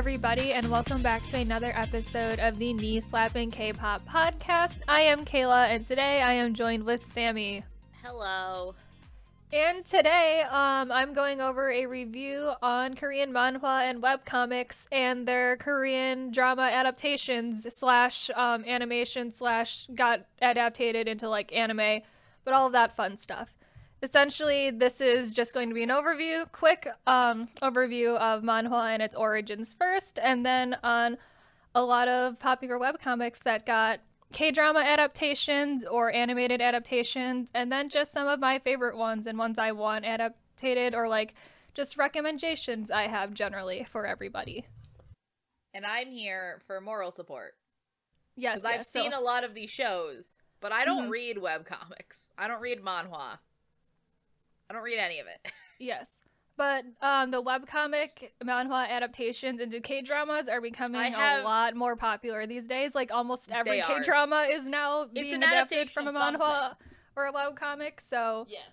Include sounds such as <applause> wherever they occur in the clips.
Everybody, and welcome back to another episode of the Knee Slapping K pop podcast. I am Kayla, and today I am joined with Sammy. Hello. And today, um, I'm going over a review on Korean manhwa and webcomics and their Korean drama adaptations slash um, animation slash got adapted into like anime, but all of that fun stuff. Essentially, this is just going to be an overview, quick um, overview of manhwa and its origins first, and then on a lot of popular webcomics that got K drama adaptations or animated adaptations, and then just some of my favorite ones and ones I want adapted or like just recommendations I have generally for everybody. And I'm here for moral support. Yes, Because I've so- seen a lot of these shows, but I don't Mhm. read webcomics. I don't read manhwa. I don't read any of it. <laughs> Yes. But um, the webcomic manhwa adaptations into K dramas are becoming have- a lot more popular these days. Like almost every They. K drama is now being adapted from a manhwa or a webcomic. So Yes.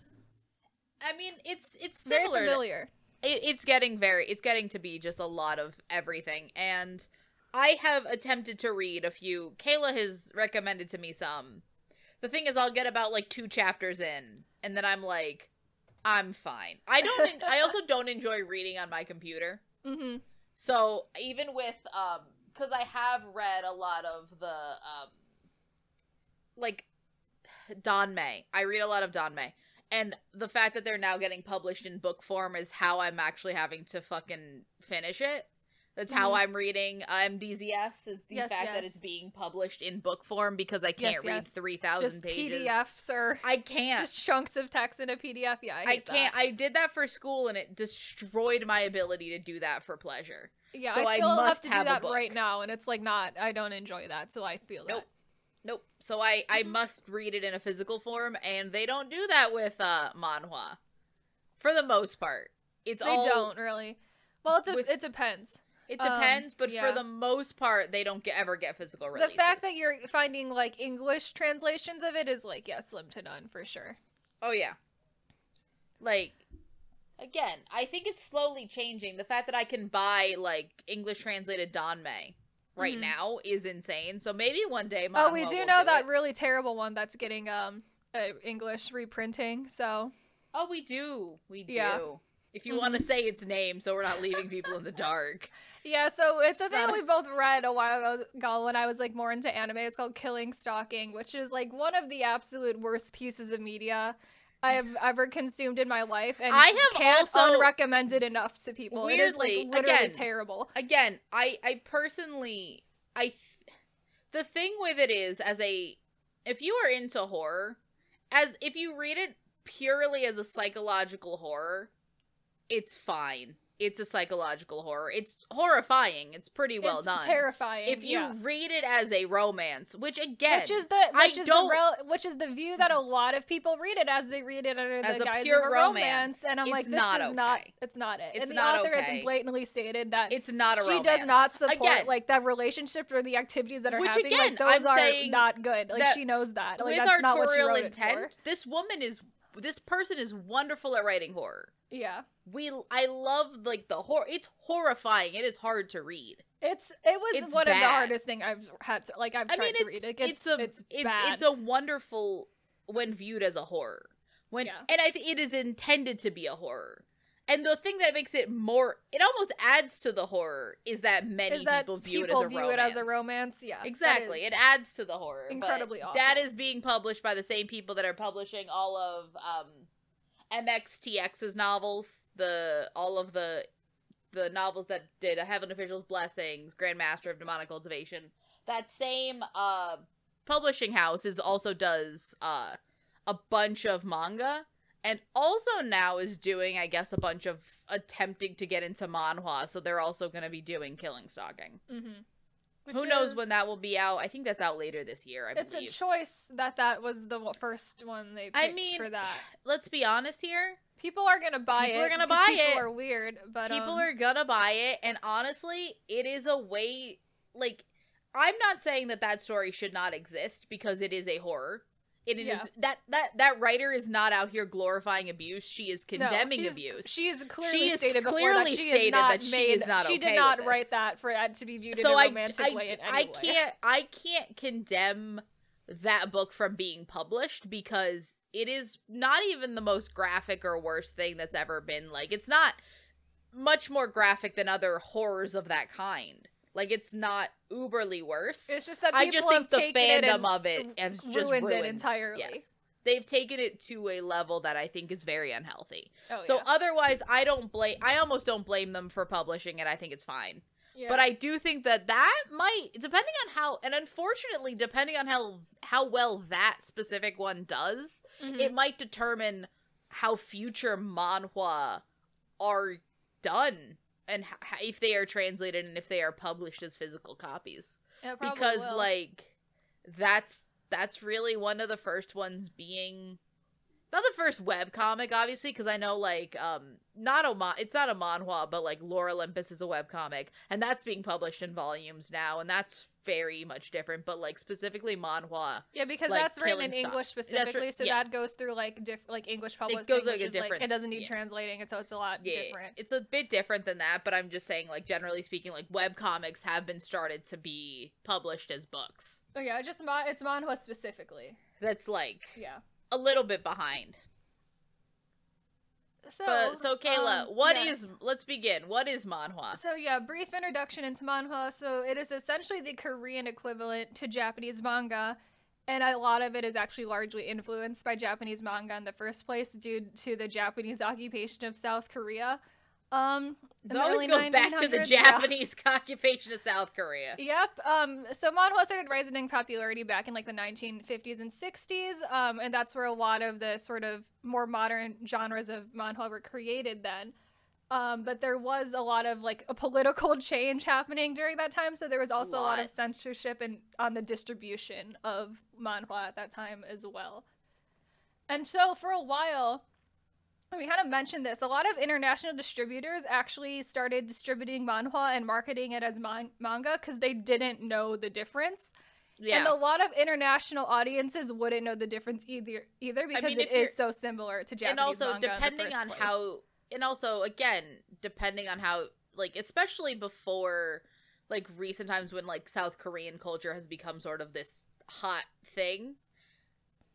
I mean, it's it's very similar. to- familiar. it, it's getting very it's getting to be just a lot of everything and i have attempted to read a few kayla has recommended to me some the thing is i'll get about like two chapters in and then i'm like i'm fine. I don't en- i also don't enjoy reading on my computer. Hmm so even with um because i have read a lot of the um like danmei. I read a lot of danmei. And the fact that they're now getting published in book form is how i'm actually having to fucking finish it that's how Mhm. i'm reading mdzs is the Yes, fact that it's being published in book form because i can't Yes, read yes. 3000 Just pages PDFs or i can't just chunks of text in a PDF. Yeah, I, I can't. That. I did that for school, and it destroyed my ability to do that for pleasure. Yeah, so I I still have must to have a that right now, and it's like not. I don't enjoy that, so I feel Nope. that. Nope. So I I Mhm. must read it in a physical form, and they don't do that with uh manhwa, for the most part. It's They all don't really. Well, it's a, with- it depends. It um, depends, but yeah. for the most part, they don't get, ever get physical releases. The fact that you're finding like English translations of it is like yeah, slim to none for sure. oh yeah, like again, I think it's slowly changing. The fact that I can buy like English translated Danmei right Mhm. now is insane. So maybe one day. oh, we do know that it. really terrible one that's getting um uh, English reprinting. So Oh, we do. We do. Yeah. If you want to mm-hmm. say its name, so we're not leaving people in the dark. <laughs> yeah, so it's a thing a- we both read a while ago when I was like more into anime. It's called Killing Stalking, which is like one of the absolute worst pieces of media. I have <laughs> ever consumed in my life, and I have can't also- unrecommend it enough to people. it is Weirdly, like literally again, terrible. Again, I I personally I th- the thing with it is as a if you are into horror, as if you read it purely as a psychological horror, it's fine. It's a psychological horror. It's horrifying. It's pretty well it's done. terrifying. If you yeah. read it as a romance, which again, which is the I which is don't- the rel- which is the view that a lot of people read it as they read it under As the a guise pure of a romance, romance, and I'm it's like, this not is not it's not it. It's and the not author okay. has blatantly stated that it's not a she romance. does not support Again- like that relationship or the activities that are Which, happening. again, like those I'm are not good. Like she knows that. Like with that's not what she artorial wrote intent, this woman is this person is wonderful at writing horror. Yeah. We I love like the horror. It's horrifying. It is hard to read. It's it was It's one of the hardest thing I've had to like I've I tried mean, to read. It it's a it's, it's bad. it's a wonderful when viewed as a horror. When Yeah. and I think it is intended to be a horror. And the thing that makes it more, it almost adds to the horror, is that many is that people view, people it, as a view romance. it as a romance? Yeah. Exactly, it adds to the horror. incredibly That awful. is being published by the same people that are publishing all of um, MXTX's novels, the all of the the novels that did a Heaven Official's Blessings, Grandmaster of Demonic Cultivation. That same uh, publishing house is also does uh, a bunch of manga. And also now is doing, I guess, a bunch of attempting to get into manhwa, so they're also going to be doing Killing Stalking. Mhm. Who knows when that will be out? I think that's out later this year. I It's believe. a choice that that was the first one they picked I mean, for that. Let's be honest here. People are gonna buy People it. People are gonna buy people it. are weird, but People um, are gonna buy it, and honestly, it is a way. Like, I'm not saying that that story should not exist because it is a horror. It is Yeah. that that that writer is not out here glorifying abuse. She is condemning she's- abuse. She is clearly She has stated before clearly that she stated is not that she made. is not she okay did not write that for that to be viewed so in a romantic I, way in I any way. <laughs> can't I can't condemn that book from being published because it is not even the most graphic or worst thing that's ever been like it's not much more graphic than other horrors of that kind. Like it's not uberly worse. It's just that I just think the fandom and of it has just ruined ruined it entirely. Yes. They've taken it to a level that I think is very unhealthy. Oh, so yeah. otherwise, I don't blame. I almost don't blame them for publishing it. I think it's fine. Yeah. But I do think that that might, depending on how, and unfortunately, depending on how how well that specific one does, Mhm. it might determine how future manhwa are done and h- if they are translated and if they are published as physical copies because will. like that's that's really one of the first ones being not the first web comic obviously because i know like um not a mon- it's not a manhwa but like lore olympus is a web comic and that's being published in volumes now and that's very much different but like specifically manhwa yeah, because like, that's written in killing English specifically, so yeah. that goes through like diff- like English publishing, goes, like, a is like different- it doesn't need yeah. translating, and so it's a lot yeah different. it's a bit different than that but i'm just saying like generally speaking like web comics have been started to be published as books Oh yeah, just ma- it's manhwa specifically. that's like Yeah. A little bit behind So But so Kayla, um, what yes. is? Let's begin. What is manhwa? So yeah, brief introduction into manhwa. So it is essentially the Korean equivalent to Japanese manga, and a lot of it is actually largely influenced by Japanese manga in the first place due to the Japanese occupation of South Korea. Um, It always goes back to the 1900s, yeah. Japanese <laughs> occupation of South Korea. Yep. Um, so manhwa started rising in popularity back in like the 1950s and 60s, um, and that's where a lot of the sort of more modern genres of manhwa were created then. Um, but there was a lot of like a political <laughs> change happening during that time, so there was also a lot, lot. of censorship and on the distribution of manhwa at that time as well. And so for a while, we kind of mentioned this. A lot of international distributors actually started distributing manhwa and marketing it as man- manga because they didn't know the difference. Yeah, And a lot of international audiences wouldn't know the difference either, either because mean, it is so similar to Japanese and also manga in the depending on place. how, and also again depending on how, like especially before, like recent times when like South Korean culture has become sort of this hot thing.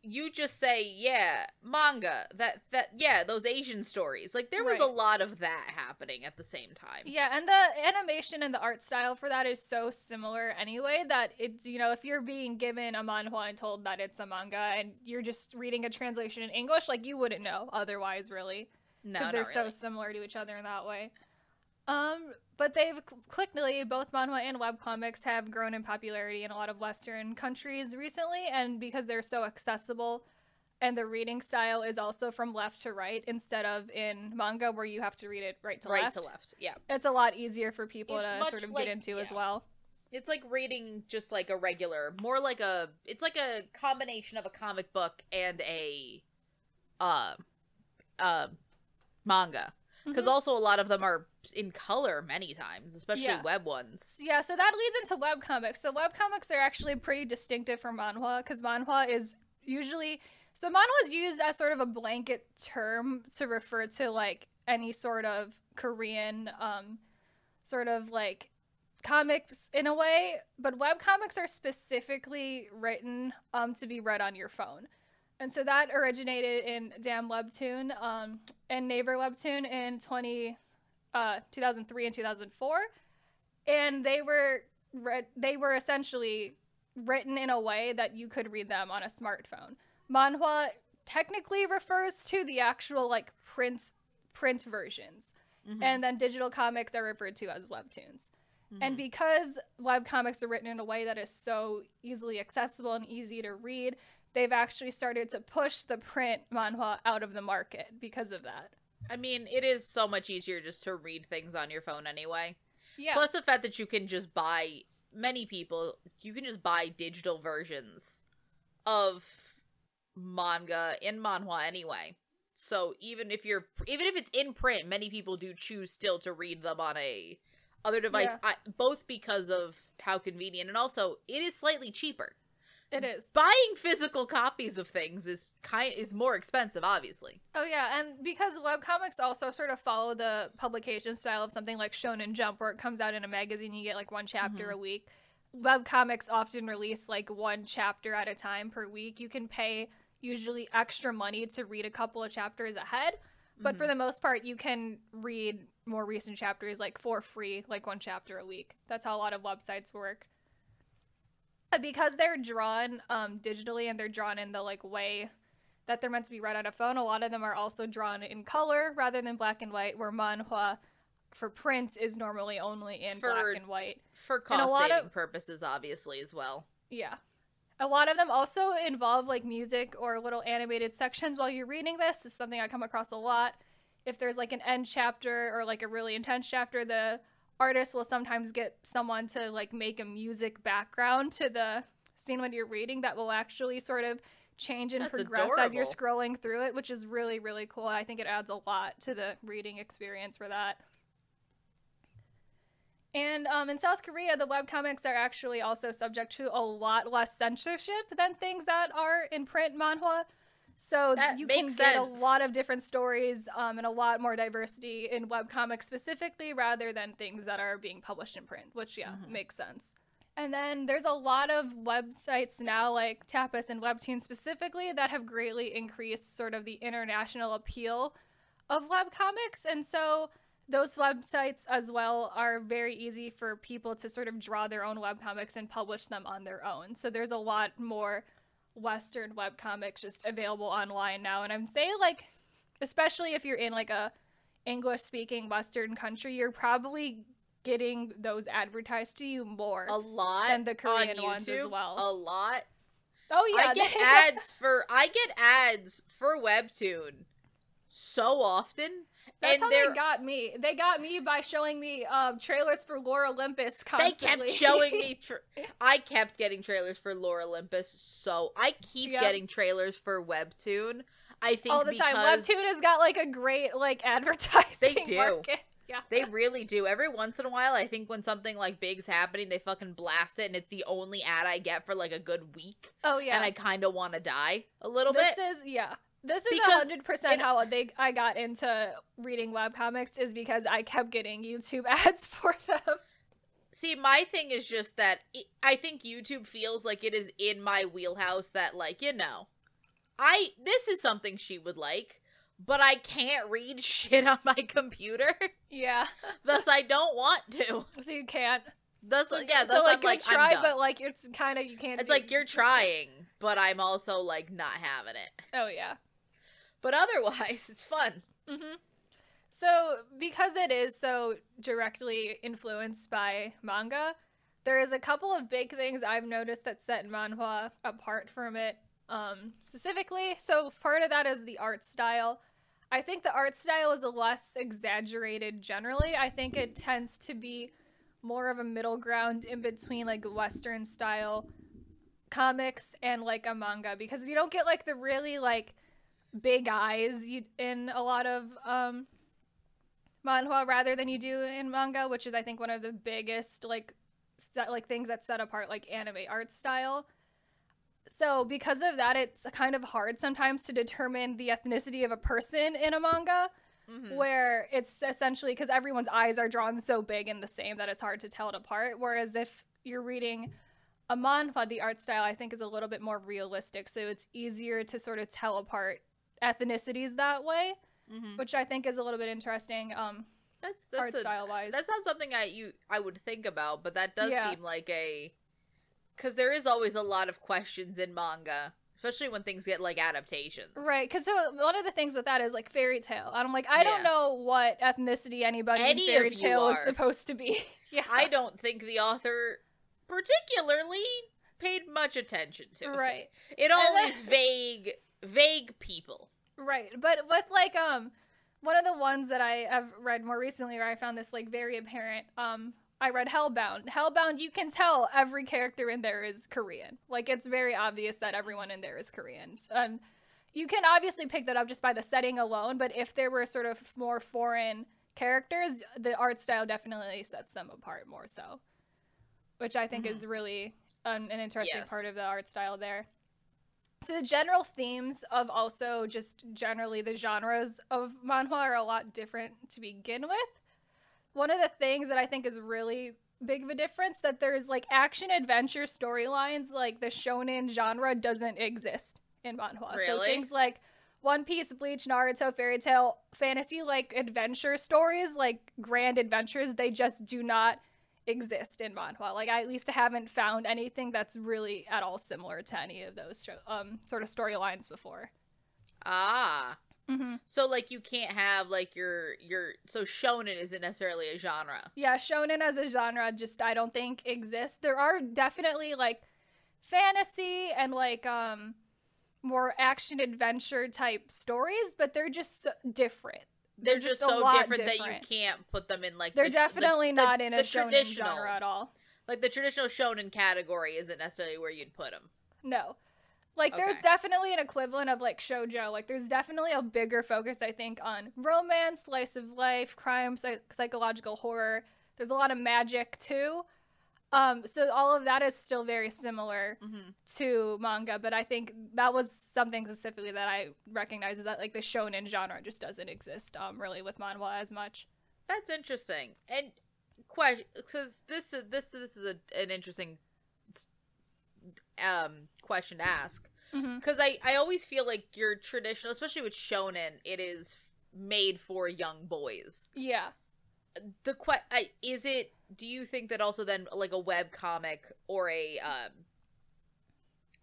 You just say, yeah, manga. That that yeah, those Asian stories. Like there was a lot of that happening at the same time. Yeah, and the animation and the art style for that is so similar anyway that it's, you know, if you're being given a manhwa and told that it's a manga and you're just reading a translation in English, like you wouldn't know otherwise, really. No, because they're so really. similar to each other in that way. Um, but they've qu- quickly both manhwa and webcomics have grown in popularity in a lot of Western countries recently, and because they're so accessible, and the reading style is also from left to right instead of in manga where you have to read it right to right left. to left. Yeah. It's a lot easier for people It's to sort of like- get into as well. It's like reading just like a regular, more like a. It's like a combination of a comic book and a, uh, uh, manga. Because Mhm. also a lot of them are in color many times, especially Yeah. web ones. Yeah, so that leads into web comics. So web comics are actually pretty distinctive from manhwa because manhwa is usually so manhwa is used as sort of a blanket term to refer to like any sort of Korean um sort of like comics in a way, but web comics are specifically written um to be read on your phone. And so that originated in Daum Webtoon um, and Naver Webtoon in 20, uh, 2003 and 2004 and they were read they were essentially written in a way that you could read them on a smartphone. Manhwa technically refers to the actual like print print versions, Mhm. and then digital comics are referred to as webtoons. And Mhm. because webcomics are written in a way that is so easily accessible and easy to read, they've actually started to push the print manhwa out of the market because of that. I mean, it is so much easier just to read things on your phone anyway. Yeah. Plus the fact that you can just buy many people, you can just buy digital versions of manga in manhwa anyway. So even if you're even if it's in print, many people do choose still to read them on a other device. Yeah. I, both because of how convenient and also it is slightly cheaper. It is. buying physical copies of things is kind is more expensive, obviously. Oh yeah, and because webcomics also sort of follow the publication style of something like Shonen Jump, where it comes out in a magazine, you get like one chapter Mhm. a week. Webcomics often release like one chapter at a time per week. You can pay usually extra money to read a couple of chapters ahead, but for Mhm. the most part, you can read more recent chapters like for free, like one chapter a week. That's how a lot of websites work. <laughs> Because they're drawn um, digitally and they're drawn in the like way that they're meant to be read on a phone. A lot of them are also drawn in color rather than black and white, where manhwa for print is normally only in For- black and white. for cost saving of- purposes, obviously as well. Yeah. A lot of them also involve like music or little animated sections while you're reading this. This is something I come across a lot. If there's like an end chapter or like a really intense chapter, the artist will sometimes get someone to like make a music background to the scene when you're reading that will actually sort of change and That's progress as you're scrolling through it, which is really, really cool. I think it adds a lot to the reading experience for that. And um, in South Korea, the webcomics are actually also subject to a lot less censorship than things that are in print manhwa. So That you can get sense. a lot of different stories um, and a lot more diversity in webcomics specifically rather than things that are being published in print, which, yeah, Mhm. makes sense. And then there's a lot of websites now, like Tapas and Webtoon specifically, that have greatly increased sort of the international appeal of webcomics. And so those websites as well are very easy for people to sort of draw their own webcomics and publish them on their own. So there's a lot more Western webcomics just available online now. And I'm saying like, especially if you're in like a English speaking Western country, you're probably getting those advertised to you more. A lot And the Korean on ones as well. A lot. oh yeah, I get <laughs> ads for I get ads for Webtoon so often. That's and how they're got me. They got me by showing me um, trailers for Lore Olympus they kept showing me tra- <laughs> I kept getting trailers for Lore Olympus so I keep Yep. getting trailers for Webtoon. I think all the time. Webtoon has got like a great like <laughs> advertising They do. market. <laughs> Yeah. They really do. Every once in a while, I think when something like big's happening, they fucking blast it, and it's the only ad I get for like a good week, Oh yeah. and I kind of want to die a little this bit. This is yeah. This is hundred percent how they I got into reading webcomics is because I kept getting YouTube <laughs> ads for them. See, my thing is just that it, I think YouTube feels like it is in my wheelhouse. That like you know, I this is something she would like, but I can't read <laughs> shit on my computer. Yeah. <laughs> Thus, I don't want to. So you can't. Thus, So, yeah. Thus, so like I'm like, try, I'm done. but like it's kind of you can't. it's like you're trying, but I'm also like not having it. Oh yeah. But otherwise, <laughs> it's fun. hmm So, because it is so directly influenced by manga, there is a couple of big things I've noticed that set manhwa apart from it. Um, specifically, so part of that is the art style. I think the art style is less exaggerated generally. I think it tends to be more of a middle ground in between like Western style comics and like a manga because you don't get like the really like big eyes you, in a lot of um manhwa rather than you do in manga, which is I think one of the biggest like set, like things that set apart like anime art style. So because of that, it's kind of hard sometimes to determine the ethnicity of a person in a manga, Mhm. where it's essentially because everyone's eyes are drawn so big and the same that it's hard to tell it apart. Whereas if you're reading a manhwa, the art style I think is a little bit more realistic, so it's easier to sort of tell apart ethnicities that way, Mhm. which I think is a little bit interesting. Um, That's that's art a, style wise. That's not something I you I would think about, but that does Yeah. seem like a because there is always a lot of questions in manga, especially when things get like adaptations. Right, because so one of the things with that is like Fairy Tail. And I'm like, I don't know what ethnicity anybody Any in Fairy Tail is supposed to be. <laughs> yeah, I don't think the author particularly paid much attention to. it. right, It all then- is vague, vague people. Right. But with like um, one of the ones that I have read more recently, where I found this like very apparent. Um, I read Hellbound. Hellbound, you can tell every character in there is Korean. Like it's very obvious that everyone in there is Korean, and you can obviously pick that up just by the setting alone. But if there were sort of more foreign characters, the art style definitely sets them apart more so, which I think Mhm. is really an, an interesting Yes. part of the art style there. So the general themes of also just generally the genres of manhwa are a lot different to begin with. One of the things that I think is really big of a difference that there's like action adventure storylines like the shonen genre doesn't exist in manhwa. So things like One Piece, Bleach, Naruto, Fairy Tail, fantasy like adventure stories, like grand adventures, they just do not exist in manhwa. Like I at least haven't found anything that's really at all similar to any of those um sort of storylines before. Ah. Mm-hmm. So like you can't have like your your so shonen isn't necessarily a genre. Yeah, shonen as a genre just I don't think exists. There are definitely like fantasy and like um more action adventure type stories, but they're just so different. They're, just, a so lot different, that you can't put them in like They're the the- definitely the- not in a the traditional- genre at all. Like the traditional shonen category isn't necessarily where you'd put them. No. Like there's definitely an equivalent of like shojo. Like there's definitely a bigger focus I think on romance, slice of life, crime, psych- psychological horror. There's a lot of magic too. Um so all of that is still very similar Mm-hmm. to manga, but I think that was something specifically that I recognize is that like the shonen genre just doesn't exist um really with manhwa as much. That's interesting. And question because this is this this is a, an interesting um question to ask Mm-hmm. because I I always feel like your traditional, especially with shonen, it is made for young boys. Yeah. The que- is it? Do you think that also then like a web comic or a um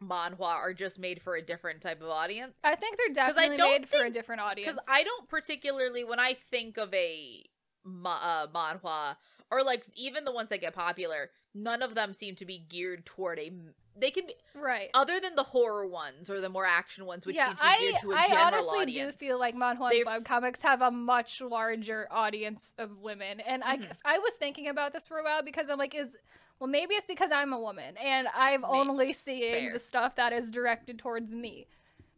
manhwa are just made for a different type of audience? I think they're definitely made for a different audience. because I don't particularly when I think of a ma- uh, manhwa or like even the ones that get popular, none of them seem to be geared toward a. They can be right. other than the horror ones or the more action ones, which yeah, seem to I, to a I general honestly audience. do feel like manhwa and webcomics have a much larger audience of women, and I Mhm. I was thinking about this for a while because I'm like, is well maybe it's because I'm a woman and I'm only seeing fair. the stuff that is directed towards me.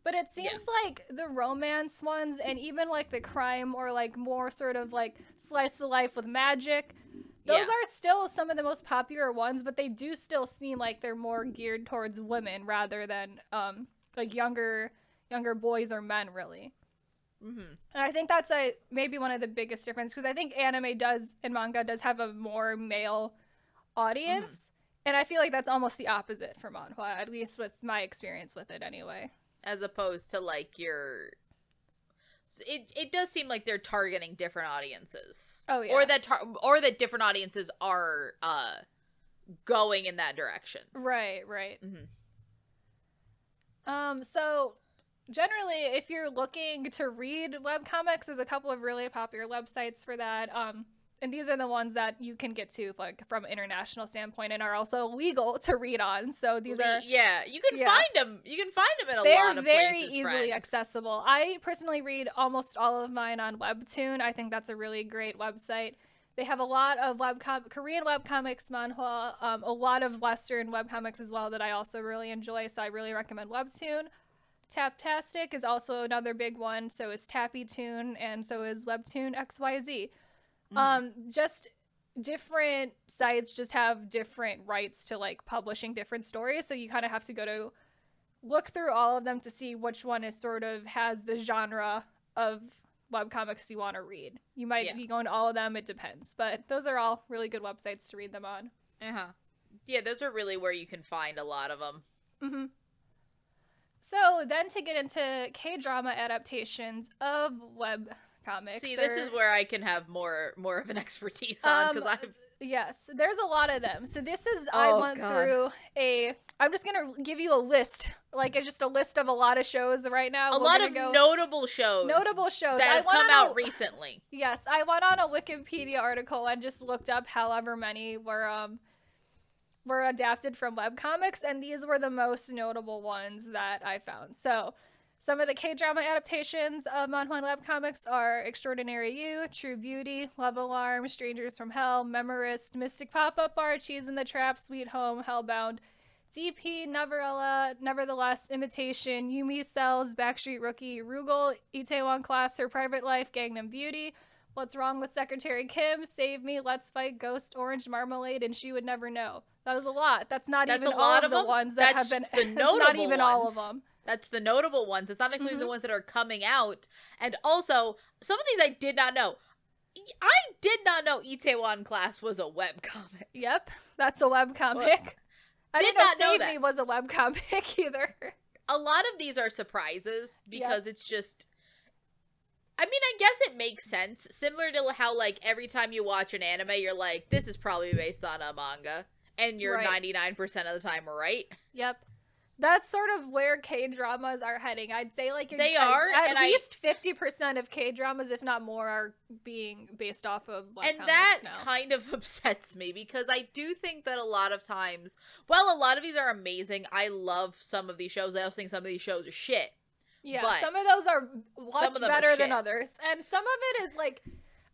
But it seems like the romance ones and even like the crime or like more sort of like slice of life with magic, those Yeah. are still some of the most popular ones, but they do still seem like they're more geared towards women rather than um like younger younger boys or men really. Mhm. And I think that's a maybe one of the biggest difference because I think anime does and manga does have a more male audience. And I feel like that's almost the opposite for manhwa, at least with my experience with it anyway. as opposed to like your. It it does seem like they're targeting different audiences. Oh, yeah. Or that tar- or that different audiences are uh going in that direction. Right, right. Mhm. Um, so generally, if you're looking to read webcomics, there's a couple of really popular websites for that. Um, and these are the ones that you can get to like from international standpoint and are also legal to read on. So these Le- are yeah, you can yeah. find them. You can find them in a they're lot of very places, easily friends. accessible. I personally read almost all of mine on Webtoon. I think that's a really great website. They have a lot of webcom Korean webcomics, manhwa, um, a lot of Western webcomics as well that I also really enjoy. So I really recommend Webtoon. Tapastic is also another big one. So is TappyToon, and so is Webtoon XYZ. Mhm. Um, just different sites just have different rights to like publishing different stories. So you kind of have to go to look through all of them to see which one is sort of has the genre of webcomics you want to read. You might Yeah. be going to all of them, it depends. But those are all really good websites to read them on. Uh-huh. Yeah, those are really where you can find a lot of them. Mm-hmm. So then to get into K drama adaptations of web comics. See, this is where I can have more more of an <laughs> expertise on Um, because I've Yes, there's a lot of them. So this is I Oh, went God. through a. I'm just gonna give you a list, like it's just a list of a lot of shows right now. a We're lot of go- notable shows notable shows that I have come out a- <laughs> recently. Yes, I went on a Wikipedia article and just looked up however many were um were adapted from webcomics, and these were the most notable ones that I found. So, some of the K drama adaptations of manhwa and comics are Extraordinary You, True Beauty, Love Alarm, Strangers from Hell, Memorist, Mystic Pop Up Bar, Cheese in the Trap, Sweet Home, Hellbound. DP, Neverella, Nevertheless, Imitation, Yumi Cells, Backstreet Rookie, Rugal, Itaewon Class, Her Private Life, Gangnam Beauty, What's wrong with Secretary Kim? Save me. Let's fight Ghost Orange Marmalade, and she would never know. That was a lot. That's not That's even a all of the them. ones that That's have been. the it's <laughs> not notable even all of them. That's the notable ones. It's not including the Mhm. ones that are coming out. And also, some of these I did not know. I did not know Itaewon Class was a webcomic. Yep, that's a webcomic. I Did didn't know not know that. Me was a webcomic <laughs> either. A lot of these are surprises Yep. because it's just. I mean, I guess it makes sense. Similar to how, like, every time you watch an anime, you're like, this is probably based on a manga. And you're Right. 99% of the time right. Yep. That's sort of where K dramas are heading. I'd say like They at- are, At least fifty percent of K dramas, if not more, are being based off of and webcomics that now. kind of <laughs> upsets me because I do think that a lot of times, well, a lot of these are amazing. I love some of these shows. I also think some of these shows are shit. yeah, but some of those are much better than others, and some of it is like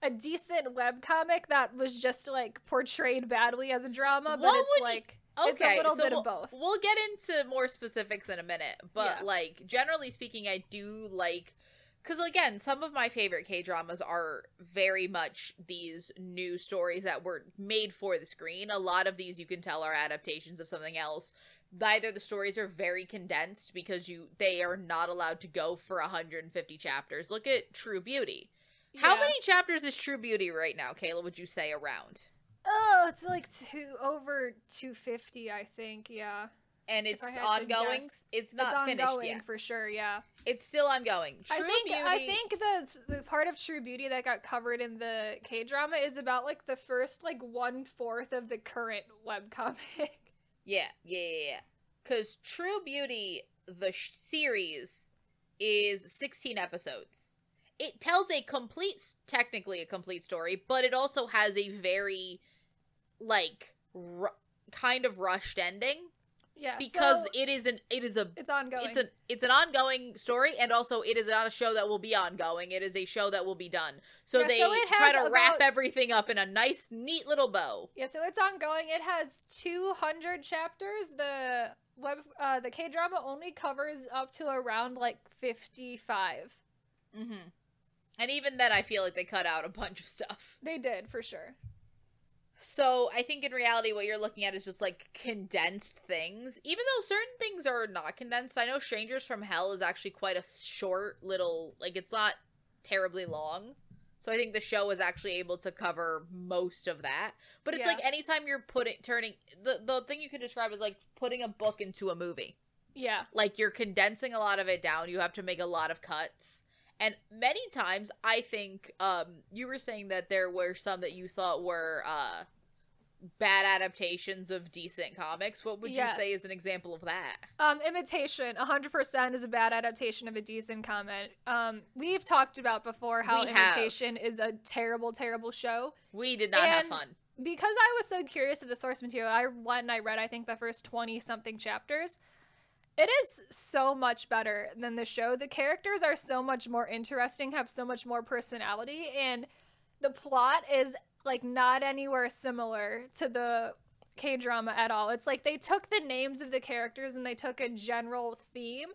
a decent webcomic that was just like portrayed badly as a drama, but What it's like Okay, It's a little so bit we'll, of both. We'll get into more specifics in a minute, but Yeah. like generally speaking, I do like because again, some of my favorite K dramas are very much these new stories that were made for the screen. A lot of these you can tell are adaptations of something else. Either the stories are very condensed because you they are not allowed to go for 150 chapters. Look at True Beauty. How many chapters is True Beauty right now, Kayla? Would you say around? Oh, it's like two over two fifty, I think. Yeah, And it's I had to ongoing. guess, It's not it's finished yet. for sure. Yeah. It's still ongoing. True I think Beauty. I think the the part of True Beauty that got covered in the K drama is about like the first like one fourth of the current webcomic. <laughs> Yeah, yeah, yeah, yeah. Because True Beauty, the sh- series, is 16 episodes. It tells a complete, technically a complete story, but it also has a very, like, kind of rushed ending yeah, because so it is an it is a it's ongoing. it's an it's an ongoing story and also it is not a show that will be ongoing it is a show that will be done so Yeah, they so try to wrap everything up in a nice neat little bow yeah, so it's ongoing. It has two hundred chapters. The web uh, the K drama only covers up to around like fifty five. mm-hmm. and even then i feel like they cut out a bunch of stuff They did for sure. So i think in reality what you're looking at is just like condensed things. Even though certain things are not condensed i know strangers from hell is actually quite a short little like it's not terribly long. So i think the show is actually able to cover most of that. But it's Yeah. like anytime you're putting turning the, the thing you can describe is like putting a book into a movie. Yeah. like you're condensing a lot of it down. You have to make a lot of cuts and many times i think um you were saying that there were some that you thought were uh bad adaptations of decent comics what would Yes. you say is an example of that Um, imitation, 100% is a bad adaptation of a decent comic. Um, we've talked about before how We have. imitation is a terrible, terrible show. we did not have fun Because I was so curious of the source material, I went and I read, I think, the first 20 something chapters. It is so much better than the show. The characters are so much more interesting, have so much more personality, and the plot is like not anywhere similar to the K drama at all. It's like they took the names of the characters and they took a general theme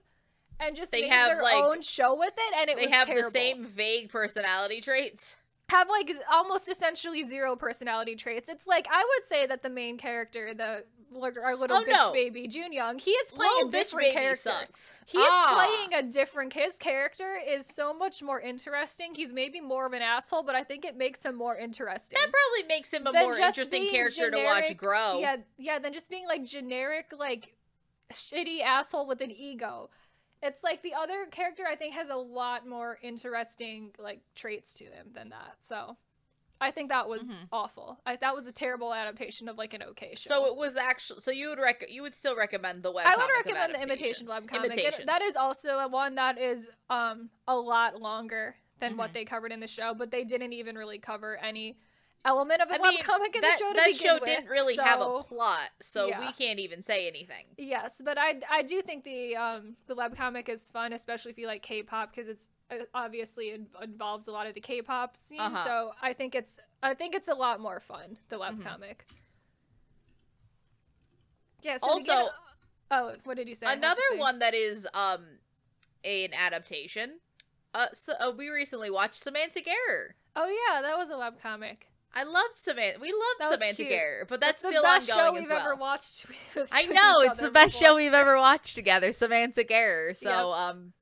and just They made have, their like- own show with it, and it was. they have terrible the same vague personality traits have like almost essentially zero personality traits. It's like I would say that the main character, the our little Oh, bitch no. baby Jun Young, he is playing Little a different character. sucks He is Ah. playing a different. His character is so much more interesting. He's maybe more of an asshole, but I think it makes him more interesting. that probably makes him a more interesting character to watch grow Yeah, yeah. Then just being like generic, like shitty asshole with an ego. It's like the other character I think has a lot more interesting like traits to him than that. So I think that was Mhm. awful. I that was a terrible adaptation of like an okay show. so it was actually so you would rec you would still recommend the web I would recommend the imitation webcomic. It- Imitation. that is also a one that is um a lot longer than Mhm. what they covered in the show, but they didn't even really cover any element of the I mean, webcomic in that, the show to that begin show with, didn't really have a plot, so yeah. we can't even say anything. Yes, but I I do think the um the web comic is fun, especially if you like K-pop because it's obviously it involves a lot of the K-pop scene. Uh-huh. So I think it's I think it's a lot more fun the webcomic. Yeah. So get- Also- oh, what did you say? I have to Another say. one that is um an adaptation. Uh, so uh, we recently watched Semantic Error. Oh yeah, that was a webcomic. I love Samantha. We love Samantha cute. Gare, but that's, the still best show we've ever watched. <laughs> I know it's the other best show we've ever watched together, Samantha Gare. So, Yep. um,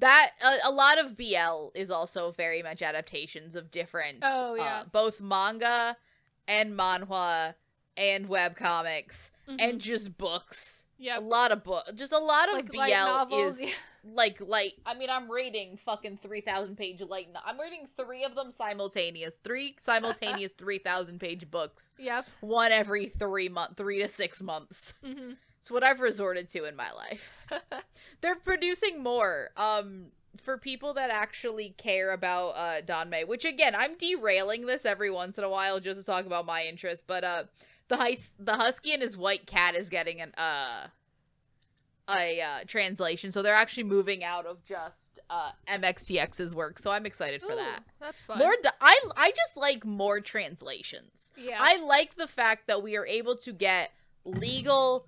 that a, a lot of BL is also very much adaptations of different, Oh, uh, both manga and manhwa and webcomics Mhm. and just books. Yeah, a lot of book, just a lot of like BL light novels. is like light. I mean, I'm reading fucking three thousand page light. No- I'm reading three of them simultaneous, three simultaneous <laughs> three thousand page books, yep. one every three month, three to six months. hmm It's what I've resorted to in my life. <laughs> They're producing more. Um, for people that actually care about uh Danmei, which again, I'm derailing this every once in a while just to talk about my interest, but uh the hus- the husky and his white cat is getting an uh a uh, translation, so they're actually moving out of just uh MXTX's work. So I'm excited for that. That's fun. More, do- I I just like more translations. yeah. I like the fact that we are able to get legal.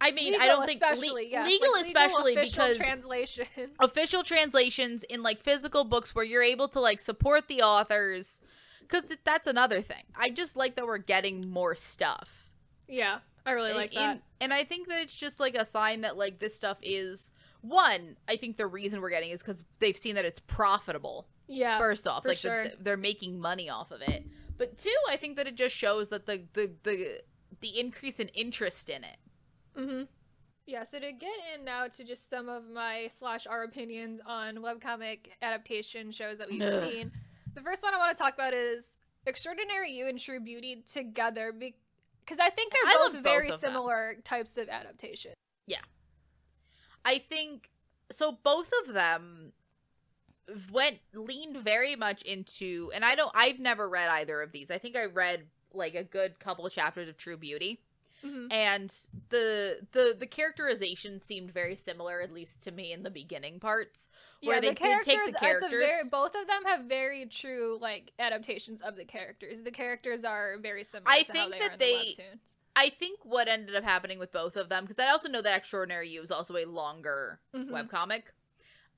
I mean, I don't think le- yes, legal, like especially official because translation. <laughs> official translations in like physical books where you're able to like support the authors. Because that's another thing. I just like that we're getting more stuff. yeah, I really like and, that. and- and I think that it's just like a sign that like this stuff is one. I think the reason we're getting is because they've seen that it's profitable. yeah. first off like sure. the, they're making money off of it but two i think that it just shows that the the the, the increase in interest in it Mm-hmm. Yeah, so to get in now to just some of my slash our opinions on webcomic adaptation shows that we've Ugh. seen. The first one I want to talk about is Extraordinary You and True Beauty together because I think they're I both very of them. similar types of adaptation. Yeah. I think so both of them went leaned very much into and i don't i've never read either of these i think i read like a good couple chapters of true beauty Mm-hmm. and the the the characterization seemed very similar at least to me in the beginning parts where Yeah, they the characters, take the characters very, both of them have very true like adaptations of the characters. The characters are very similar I think they that they- the. I think what ended up happening with both of them, because I also know that Extraordinary You is also a longer Mhm. webcomic.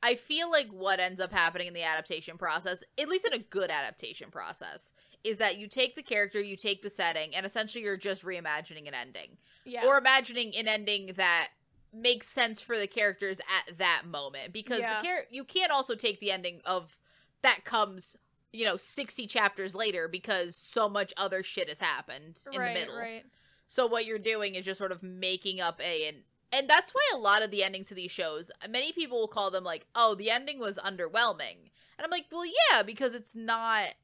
I feel like what ends up happening in the adaptation process, at least in a good adaptation process, is that you take the character, you take the setting, and essentially you're just reimagining an ending. Yeah. Or imagining an ending that makes sense for the characters at that moment. Because Yeah. the char- you can't also take the ending of that comes, you know, 60 chapters later because so much other shit has happened in right, the middle. right. So what you're doing is just sort of making up a and and that's why a lot of the endings to these shows, many people will call them like, "Oh, the ending was underwhelming." And I'm like, "Well, yeah, because it's not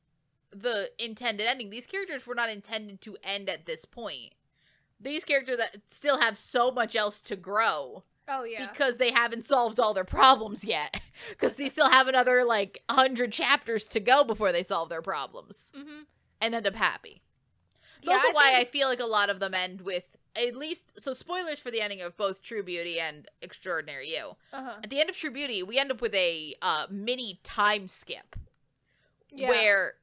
the intended ending. These characters were not intended to end at this point. These characters that still have so much else to grow Oh yeah. because they haven't solved all their problems yet. <laughs> Because they still have another like 100 chapters to go before they solve their problems mm-hmm. and end up happy. It's Yeah, also I why think- I feel like a lot of them end with at least so spoilers for the ending of both True Beauty and Extraordinary You. Uh-huh. At the end of True Beauty, we end up with a uh, mini time skip Yeah. where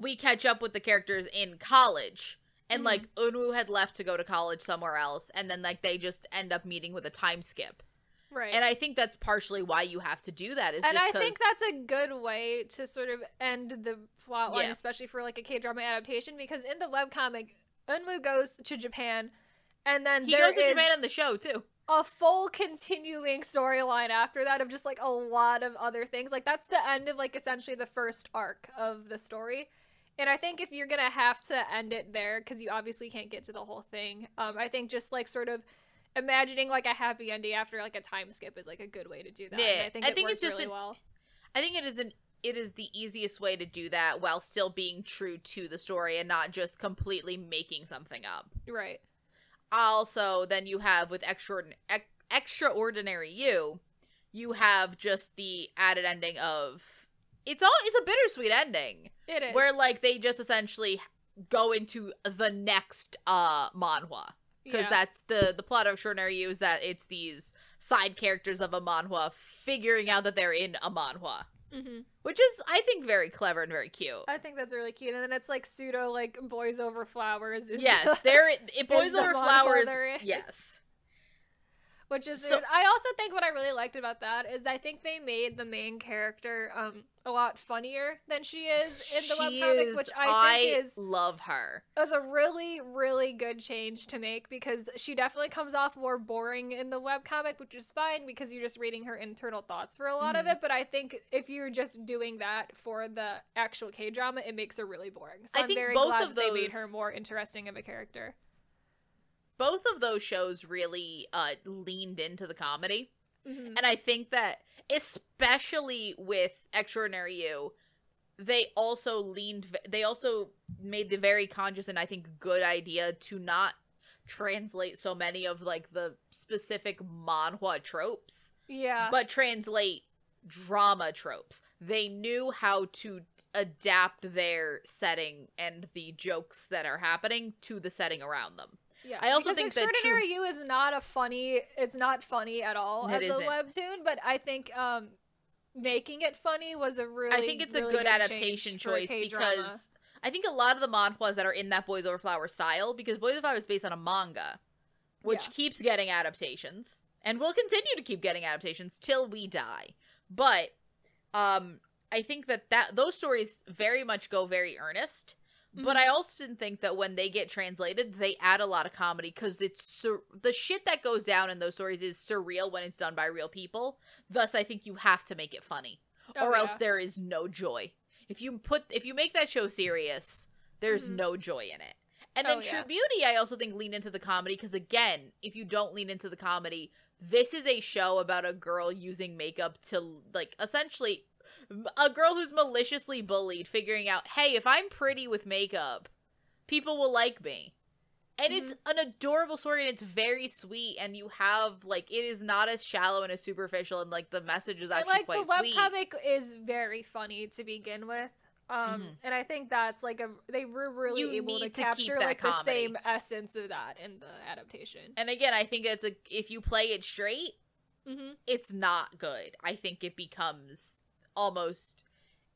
we catch up with the characters in college. And Mhm. like Unwu had left to go to college somewhere else, and then like they just end up meeting with a time skip. right. And I think that's partially why you have to do that. Is and I think that's a good way to sort of end the plot line, Yeah. especially for like a K drama adaptation, because in the webcomic, Unmu goes to Japan, and then he goes to Japan in the show too. a full continuing storyline after that of just like a lot of other things. Like that's the end of like essentially the first arc of the story. And I think if you're gonna have to end it there, because you obviously can't get to the whole thing, um, I think just like sort of imagining like a happy ending after like a time skip is like a good way to do that. and Yeah, I think I it think works it's just really an- well. I think it is an it is the easiest way to do that while still being true to the story and not just completely making something up. Right. Also, then you have with extraordinary extraordinary you, you have just the added ending of it's all it's a bittersweet ending It is. where like they just essentially go into the next uh manhwa because yeah. that's the the plot of you is that it's these side characters of a manhwa figuring out that they're in a manhwa hmm which is i think very clever and very cute I think that's really cute. And then it's like pseudo like boys over flowers. <laughs> Is yes there it boys the over manhwa flowers yes which is So- I also think what I really liked about that is I think they made the main character um a lot funnier than she is in the webcomic, is- which I think is love her. It was a really really good change to make because she definitely comes off more boring in the webcomic, which is fine because you're just reading her internal thoughts for a lot of Mhm. it. But I think if you're just doing that for the actual K drama, it makes her really boring. So I am think very both glad of that they made her more interesting of a character. Both of those shows really uh leaned into the comedy. Mhm. And I think that especially with Extraordinary You, they also leaned they also made the very conscious and I think good idea to not translate so many of like the specific manhwa tropes, Yeah. but translate drama tropes. They knew how to adapt their setting and the jokes that are happening to the setting around them. Yeah, I also think that Extraordinary You is not a funny. It's not funny at all It as isn't. a webtoon, but I think um, making it funny was a really. I think it's a really good adaptation choice because I think a lot of the manhwas that are in that Boys Over Flower style, because Boys Over Flower is based on a manga, which Yeah. keeps getting adaptations and will continue to keep getting adaptations till we die. But um, I think that that those stories very much go very earnest. But Mhm. I also didn't think that when they get translated, they add a lot of comedy because it's sur- the shit that goes down in those stories is surreal when it's done by real people. Thus, I think you have to make it funny Oh, or else there is no joy. If you put if you make that show serious, there's Mhm. no joy in it. And Oh, then yeah. True Beauty, I also think lean into the comedy because again, if you don't lean into the comedy, this is a show about a girl using makeup to like essentially a girl who's maliciously bullied, figuring out, hey, if I'm pretty with makeup, people will like me. And it's Mm-hmm. an adorable story and it's very sweet and you have like it is not as shallow and as superficial and like the message is And, actually like quite the sweet. webcomic is very funny to begin with. Um, Mhm. and I think that's like a they were really You able to to capture like the same essence of that in the adaptation. And again, I think it's a if you play it straight, hmm it's not good. I think it becomes almost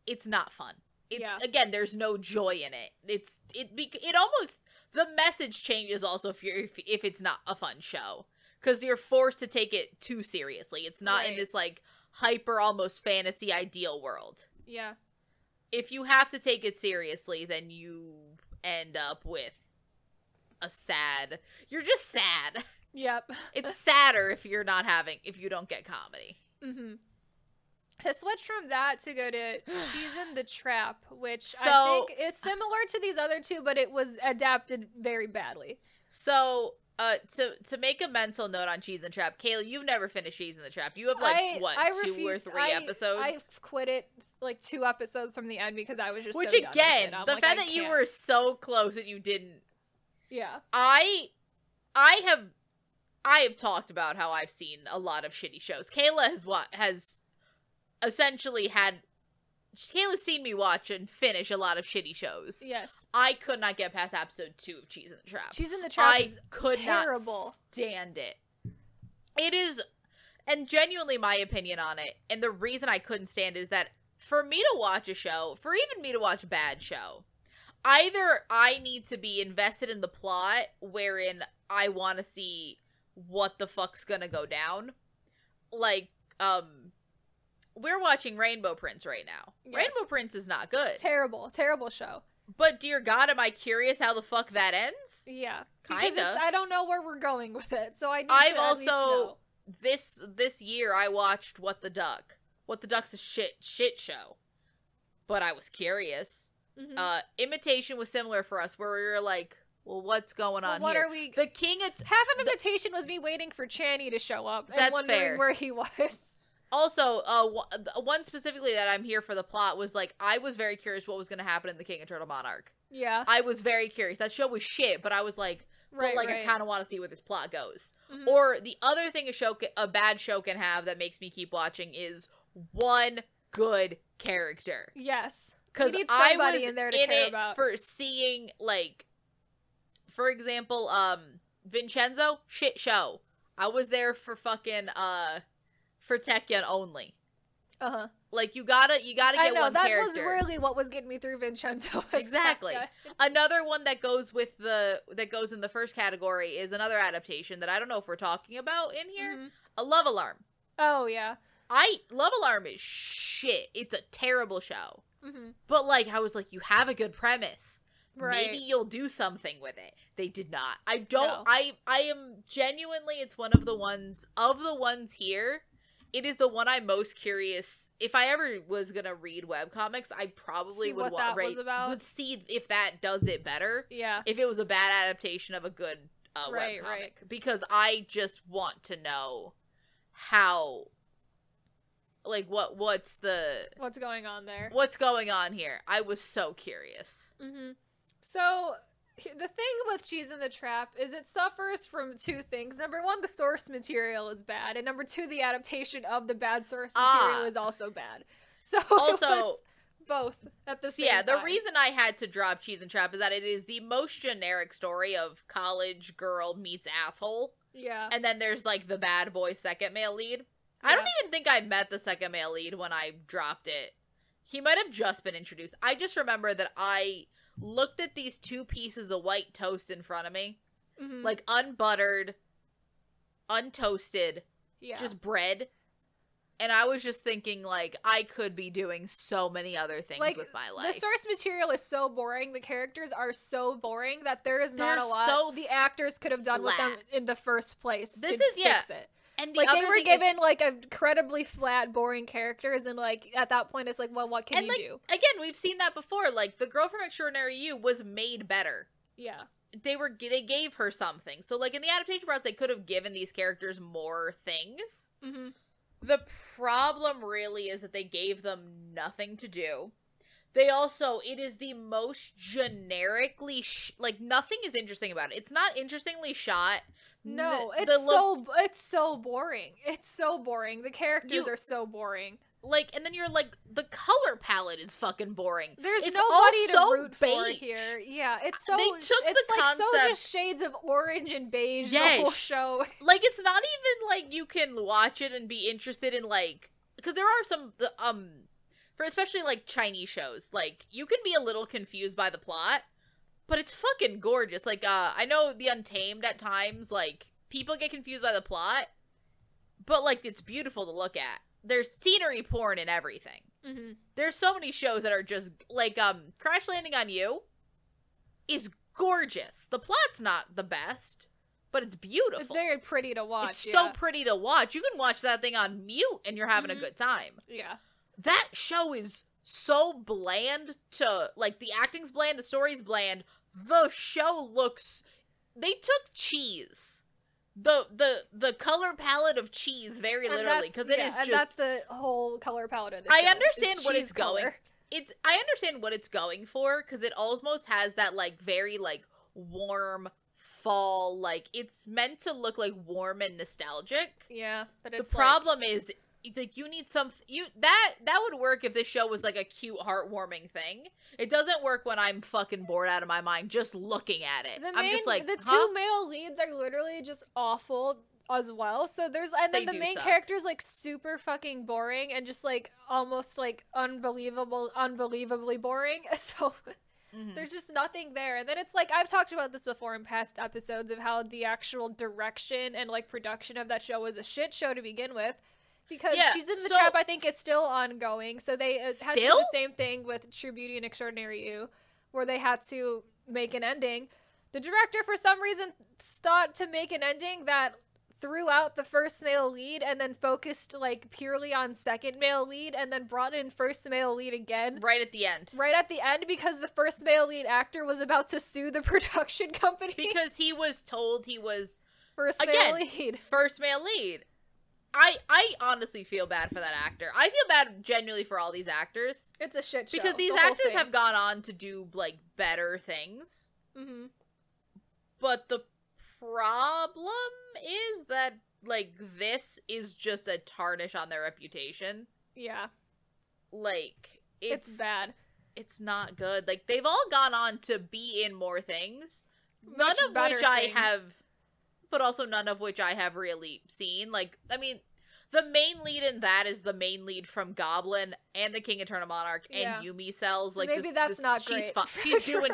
it's not fun. It's Yeah. again, there's no joy in it. It's it be, it almost the message changes also if you're if, if it's not a fun show because you're forced to take it too seriously. It's not in this like hyper almost fantasy ideal world. Yeah. If you have to take it seriously, then you end up with a sad. You're just sad. Yep. It's <laughs> sadder if you're not having if you don't get comedy. hmm To switch from that to go to <sighs> Cheese in the Trap, which So- I think is similar to these other two, but it was adapted very badly. So, uh, to to make a mental note on Cheese in the Trap, Kayla, you've never finished Cheese in the Trap. You have like I, what I two refused, or three I, episodes. I quit it like two episodes from the end because I was just Which so again. The like, fact I that you can't. were so close that you didn't. yeah I, I have, I have talked about how I've seen a lot of shitty shows. Kayla has what has, essentially had. Kayla's seen me watch and finish a lot of shitty shows. yes I could not get past episode two of Cheese in the Trap. Cheese in the Trap I is could terrible. not stand it. It is, and genuinely my opinion on it, and the reason I couldn't stand it is that for me to watch a show, for even me to watch a bad show, either I need to be invested in the plot wherein I want to see what the fuck's gonna go down. Like, um, we're watching Rainbow Prince right now. Yeah. Rainbow Prince is not good. terrible terrible show But dear God, am I curious how the fuck that ends? yeah because Kinda. it's, I don't know where we're going with it so I I've to at least also- this this year I watched What the Duck. What the Duck's a shit shit show. But I was curious. Mhm. Uh Imitation was similar for us where we were like, well what's going Well, on what here? are we the king at half of Imitation was me waiting for Channy to show up and wondering fair. where he was <laughs> also uh one specifically that I'm here for the plot was like I was very curious what was going to happen in the King Eternal Monarch. yeah I was very curious. That show was shit, but I was like right but like right. I kind of want to see where this plot goes. Mhm. Or the other thing a show, ca- a bad show can have that makes me keep watching is one good character. yes Because I somebody was in there to in care it about. for seeing like, for example, um, Vincenzo shit show. I was there for fucking uh, for Taecyeon only. uh-huh Like you gotta you gotta I get know one that character. was really what was getting me through Vincenzo. <laughs> Exactly. <laughs> Another one that goes with the that goes in the first category is another adaptation that I don't know if we're talking about in here. Mhm. A Love Alarm. Oh yeah. I Love Alarm is shit. It's a terrible show. hmm But like I was like, you have a good premise. Right. Maybe you'll do something with it. They did not. I don't No. I I am genuinely it's one of the ones of the ones here. It is the one I'm most curious. If I ever was gonna read webcomics, I probably See would what wa- that was about? would see if that does it better. Yeah. If it was a bad adaptation of a good uh, Right, webcomic, right. because I just want to know how, like, what what's the What's going on there? what's going on here. I was so curious. hmm So <laughs> the thing with Cheese in the Trap is it suffers from two things. Number one, the source material is bad, and number two, the adaptation of the bad source material Ah. is also bad. <laughs> So Also- both at the same yeah, the reason I had to drop Cheese and Trap is that it is the most generic story of college girl meets asshole, yeah, and then there's like the bad boy second male lead. I don't even think I met the second male lead when I dropped it. He might have just been introduced. I just remember that I looked at these two pieces of white toast in front of me, Mhm. like unbuttered, untoasted, yeah, just bread. And I was just thinking, like, I could be doing so many other things Like, with my life. the source material is so boring. The characters are so boring that there is not They're a lot so the actors could have done with them in the first place This to is- yeah. fix it. And the like other they were thing given is, like incredibly flat, boring characters, and like at that point, it's like, well, what can and you like do? again, we've seen that before. Like the girl from Extraordinary You was made better. Yeah, They were they gave her something. So like in the adaptation route, they could have given these characters more things. hmm The problem really is that they gave them nothing to do. They also, it is the most generically, sh- like, nothing is interesting about it. It's not interestingly shot. No, N- it's the so it's so boring. It's so boring. The characters You- are so boring. like, and then you're like, the color palette is fucking boring. There's It's nobody to so root for here. Yeah, it's so They took it's the like so concept- just shades of orange and beige the Yes. whole show. <laughs> Like, it's not even like you can watch it and be interested in, like, because there are some, um, for especially like Chinese shows, like, you can be a little confused by the plot, but it's fucking gorgeous. Like, uh, I know The Untamed at times, like, people get confused by the plot, but, like, it's beautiful to look at. There's scenery porn and everything. hmm There's so many shows that are just, like, um, Crash Landing on You is gorgeous. The plot's not the best, but it's beautiful. It's very pretty to watch. It's yeah. so pretty to watch. You can watch that thing on mute and you're having Mhm. a good time. yeah. That show is so bland to like the acting's bland, the story's bland. The show looks they took cheese. The the the color palette of cheese very And literally because it yeah, is and just that's the whole color palette of the I show, understand what it's going- it's I understand what it's going for because it almost has that like very like warm fall like it's meant to look like warm and nostalgic. Yeah, but the it's like- problem is it's like you need some you that that would work if this show was like a cute heartwarming thing it doesn't work when i'm fucking bored out of my mind just looking at it the i'm main, just like the two male leads are literally just awful as well. So there's and then They the main suck. is like super fucking boring and just like almost like unbelievable, unbelievably boring. <laughs> So Mhm. there's just nothing there. And then it's like I've talked about this before in past episodes of how the actual direction and like production of that show was a shit show to begin with. Because Yeah, she's in the so- trap, I think, is still ongoing. So they uh, had to do the same thing with True Beauty and Extraordinary You, where they had to make an ending. The director, for some reason, thought to make an ending that threw out the first male lead and then focused like purely on second male lead and then brought in first male lead again right at the end right at the end because the first male lead actor was about to sue the <laughs> production company because he was told he was first again, male lead. first male lead i i honestly feel bad for that actor i feel bad genuinely for all these actors It's a shit show. because these the actors have gone on to do like better things Mhm. But the problem is that like this is just a tarnish on their reputation. Yeah, Like it's, it's bad. it's not good. Like they've all gone on to be in more things. None of which I things. have but also none of which I have really seen. Like I mean, the main lead in that is the main lead from Goblin and the King Eternal Monarch and Yeah. Yumi cells. Like Maybe this, that's this- not she's great. fu- she's doing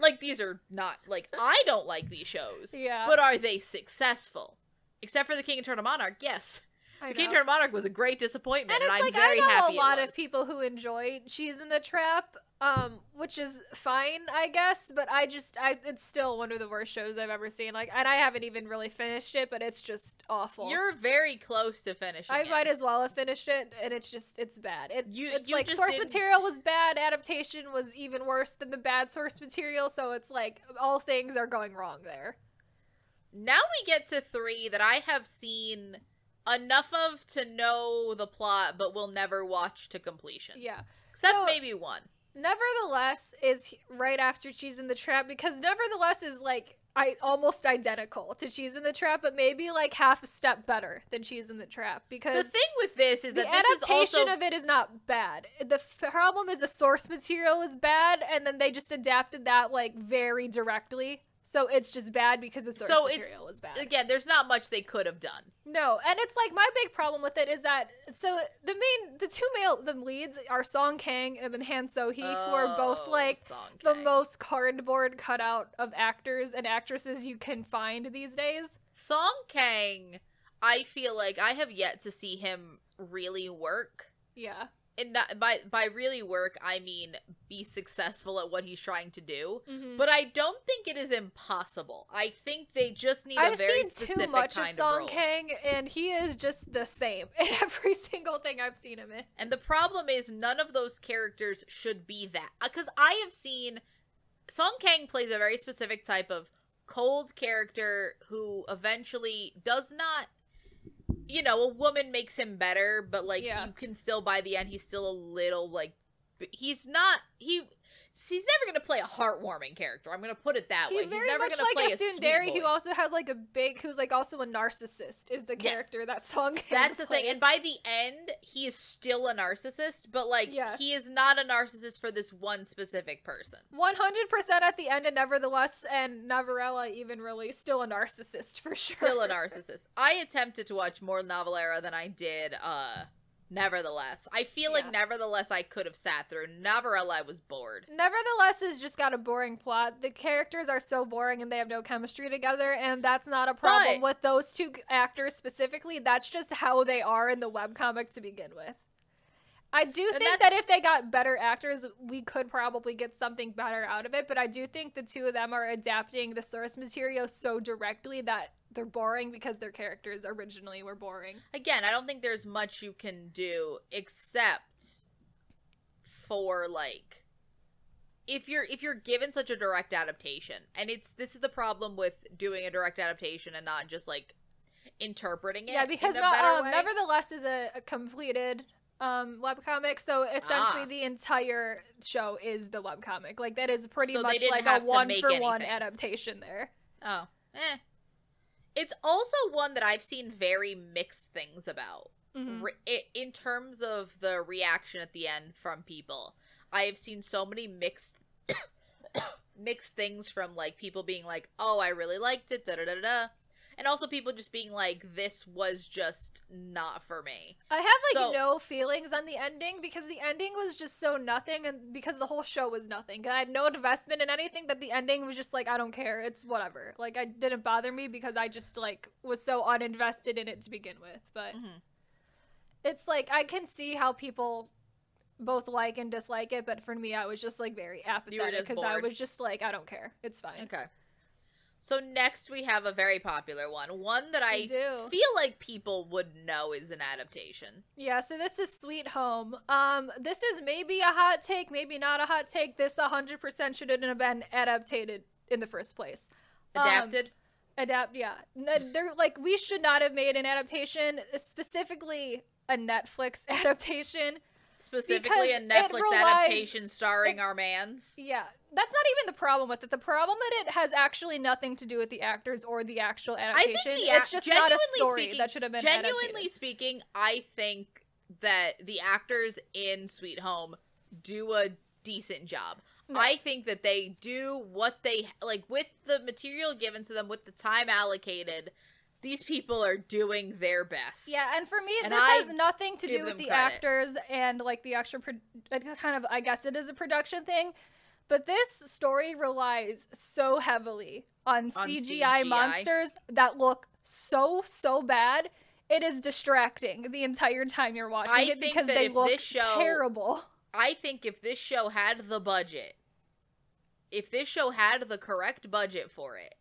like these are not like I don't like these shows, yeah, but are they successful? Except for the King Eternal Monarch, yes. The King. Eternal Monarch was a great disappointment, and and, I'm like very I know happy a lot of people who enjoy Cheese in the Trap, um, which is fine, I guess. But I just, I, it's still one of the worst shows I've ever seen. Like, and I haven't even really finished it, but it's just awful. You're very close to finishing. I it. might as well have finished it, and it's just, it's bad. It, You- it's you like source didn't- material was bad, adaptation was even worse than the bad source material. So it's like all things are going wrong there. Now we get to three that I have seen enough of to know the plot, but will never watch to completion. Yeah. Except So- maybe one. Nevertheless is right after Cheese in the Trap because Nevertheless is like I almost identical to Cheese in the Trap, but maybe like half a step better than Cheese in the Trap because The thing with this is the that this is adaptation also of it is not bad. The f- problem is the source material is bad, and then they just adapted that like very directly. So it's just bad because the source So it's- material is bad. again. There's not much they could have done. No, and it's like my big problem with it is that so the main the two male the leads are Song Kang and Han So Hee, who are both Oh, like the most cardboard cutout of actors and actresses you can find these days. Song Kang. I feel like I have yet to see him really work. Yeah. And not, by by really work, I mean be successful at what he's trying to do. Mhm. But I don't think it is impossible. I think they just need I've very seen too much of Song role. Kang, and he is just the same <laughs> in every single thing I've seen him in. And the problem is none of those characters should be that. Because I have seen Song Kang plays a very specific type of cold character who eventually does not you know, a woman makes him better, but like Yeah. you can still by the end he's still a little like he's not he he's never going to play a heartwarming character. I'm going to put it that way. He's very much gonna like play a tsundere, who also has like a big, who's like also a narcissist, is the Yes. character that Song That's the thing. And by the end, he is still a narcissist, but like Yes. he is not a narcissist for this one specific person. 100% at the end, and nevertheless, and Navarella even really still a narcissist for sure. Still a narcissist. I attempted to watch more Novelera than I did uh Nevertheless. I feel Yeah. like nevertheless I could have sat through. Novelera I was bored. Nevertheless, has just got a boring plot. The characters are so boring and they have no chemistry together, and that's not a problem But- with those two actors specifically. That's just how they are in the webcomic to begin with. I do think that if they got better actors, we could probably get something better out of it, but I do think the two of them are adapting the source material so directly that they're boring because their characters originally were boring. Again, I don't think there's much you can do except for like if you're if you're given such a direct adaptation and it's this is the problem with doing a direct adaptation and not just like interpreting it Yeah, because in a better way. nevertheless is a, a completed um webcomic, so essentially Ah. the entire show is the webcomic. Like that is pretty So much like a one for one adaptation there. Oh, eh. It's also one that I've seen very mixed things about. Mhm. Re- in terms of the reaction at the end from people, I have seen so many mixed <coughs> mixed things from like people being like, "Oh, I really liked it," da da da da, and also people just being like, "This was just not for me." I have like So- no feelings on the ending because the ending was just so nothing, and because the whole show was nothing. And I had no investment in anything. That the ending was just like I don't care. It's whatever. Like I didn't bother me because I just like was so uninvested in it to begin with. But Mhm. it's like I can see how people both like and dislike it, but for me, I was just like very apathetic because I was just like, I don't care, it's fine. Okay. So next we have a very popular one, one that I feel like people would know is an adaptation. Yeah, so this is Sweet Home. Um, this is maybe a hot take, maybe not a hot take. This 100% shouldn't have been adapted in the first place. Um, Adapted. adapt, yeah. They're like we should not have made an adaptation, specifically a Netflix <laughs> adaptation. Specifically, a because it Netflix relies- adaptation starring our mans. Yeah, that's not even the problem with it. The problem with it has actually nothing to do with the actors or the actual think adaptation. the it's just not a story speaking- that should have been Genuinely adapted. speaking, I think that the actors in Sweet Home do a decent job. No. I think that they do what they like with the material given to them, with the time allocated. These people are doing their best. Yeah, and for me, And this I has nothing to do with the credit. actors and like the extra pro- uh, kind of. I guess it is a production thing, but this story relies so heavily on, On CGI, CGI. monsters that look so so bad. It is distracting the entire time you're watching I it because they look this show- terrible. I think if this show had the budget, if this show had the correct budget for it,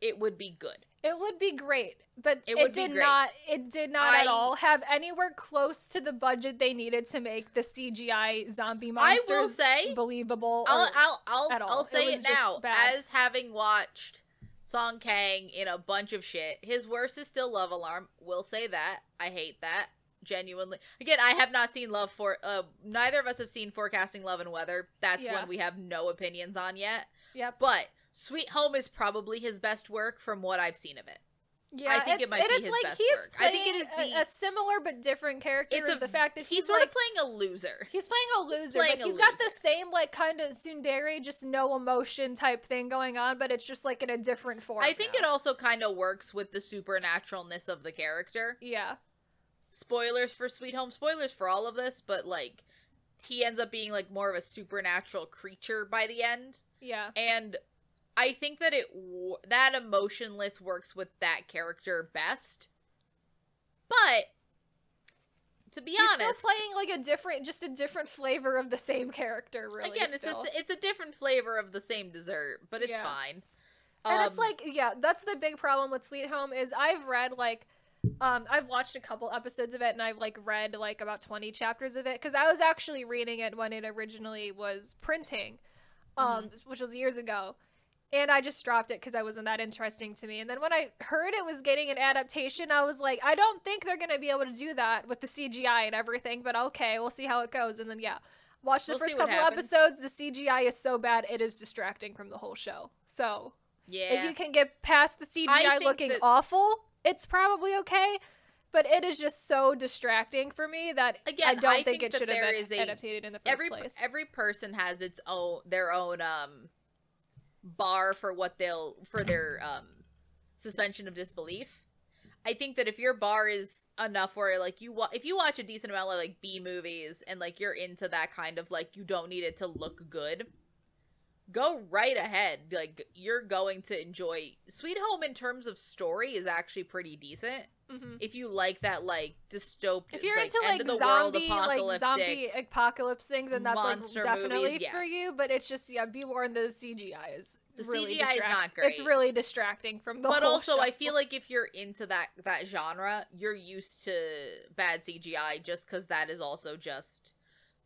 it would be good. It would be great, but It it, did great. not. It did not at all have anywhere close to the budget they needed to make the CGI zombie monsters I will say, believable. I'll I'll I'll. I'll say was it, now as having watched Song Kang in a bunch of shit. His worst is still Love Alarm. Will say that. I hate that. Genuinely. Again, I have not seen Love for uh neither of us have seen Forecasting Love and Weather. That's Yeah. one we have no opinions on yet. Yep. But Sweet Home is probably his best work from what I've seen of it. Yeah, I think it might be his like best he's work. I think it is a- a, similar but different character. It's a the fact that he's, he's, sort like of playing a loser. he's playing a he's loser, playing but he's got the same like kind of tsundere, just no emotion type thing going on, but it's just like in a different form. I think now. it also kind of works with the supernaturalness of the character. Yeah. spoilers for Sweet Home, spoilers for all of this, but like he ends up being like more of a supernatural creature by the end, Yeah. and I think that it that emotionless works with that character best. But to be He's honest, still playing like a different, just a different flavor of the same character. Really, again, it's a, it's a different flavor of the same dessert, but it's Yeah. fine. and it's Um, like yeah that's the big problem with sweet home is i've read like um i've watched a couple episodes of it and i've like read like about 20 chapters of it because i was actually reading it when it originally was printing um Mm-hmm. which was years ago and i just dropped it because i wasn't that interesting to me. And then when i heard it was getting an adaptation i was like i don't think they're gonna be able to do that with the cgi and everything but okay we'll see how it goes. And then yeah watch the We'll first couple episodes. The cgi is so bad it is distracting from the whole show. So yeah, if you can get past the CGI looking that- awful, it's probably okay. But it is just so distracting for me that Again, I don't I think, think it should have been a- adapted in the first every place. every person has its own their own um bar for what they'll for their um suspension of disbelief. I think that if your bar is enough where like you wa- if you watch a decent amount of like B movies and like you're into that kind of like you don't need it to look good, go right ahead. Like you're going to enjoy Sweet Home in terms of story is actually pretty decent. Hmm If you like that like dystopian If you're like, into like the world zombie, like zombie apocalypse things, and that's like definitely movies, for you. But it's just yeah, be warned the CGI is The really CGI is not It's really distracting from the but also I feel like if you're into that that genre, you're used to bad CGI just because that is also just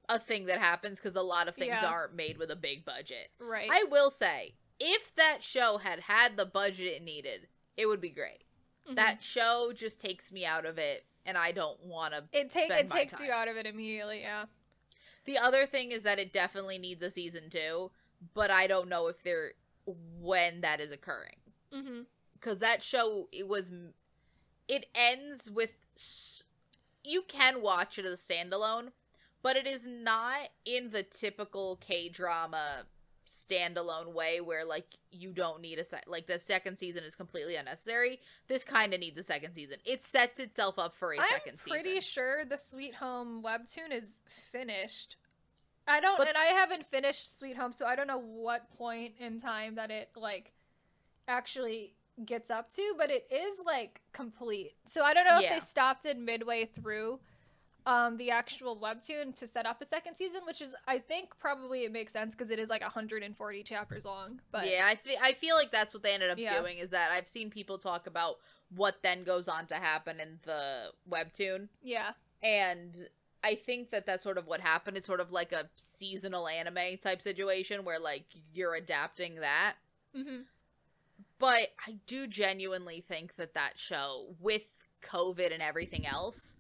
a thing that happens because a lot of things Yeah. aren't made with a big budget. right. I will say, if that show had had the budget it needed, it would be great. Mhm. That show just takes me out of it, and I don't want to. it take it takes time. you out of it immediately. Yeah. The other thing is that it definitely needs a season two, but I don't know if they're when that is occurring. because that show it was it ends with you can watch it as a standalone but it is not in the typical k-drama standalone way where like you don't need a set like the second season is completely unnecessary this kind of needs a second season it sets itself up for a I'm second pretty sure the Sweet Home webtoon is finished. I don't, But- and I haven't finished Sweet Home, so I don't know what point in time that it like actually gets up to, but it is like complete. So I don't know if they stopped it midway through um the actual webtoon to set up a second season, which is I think probably it makes sense because it is like 140 chapters long. But yeah I, th- I feel like that's what they ended up Yeah. doing is that i've seen people talk about what then goes on to happen in the webtoon yeah, and I think that that's sort of what happened. It's sort of like a seasonal anime type situation where like you're adapting that. hmm But I do genuinely think that that show with COVID and everything else,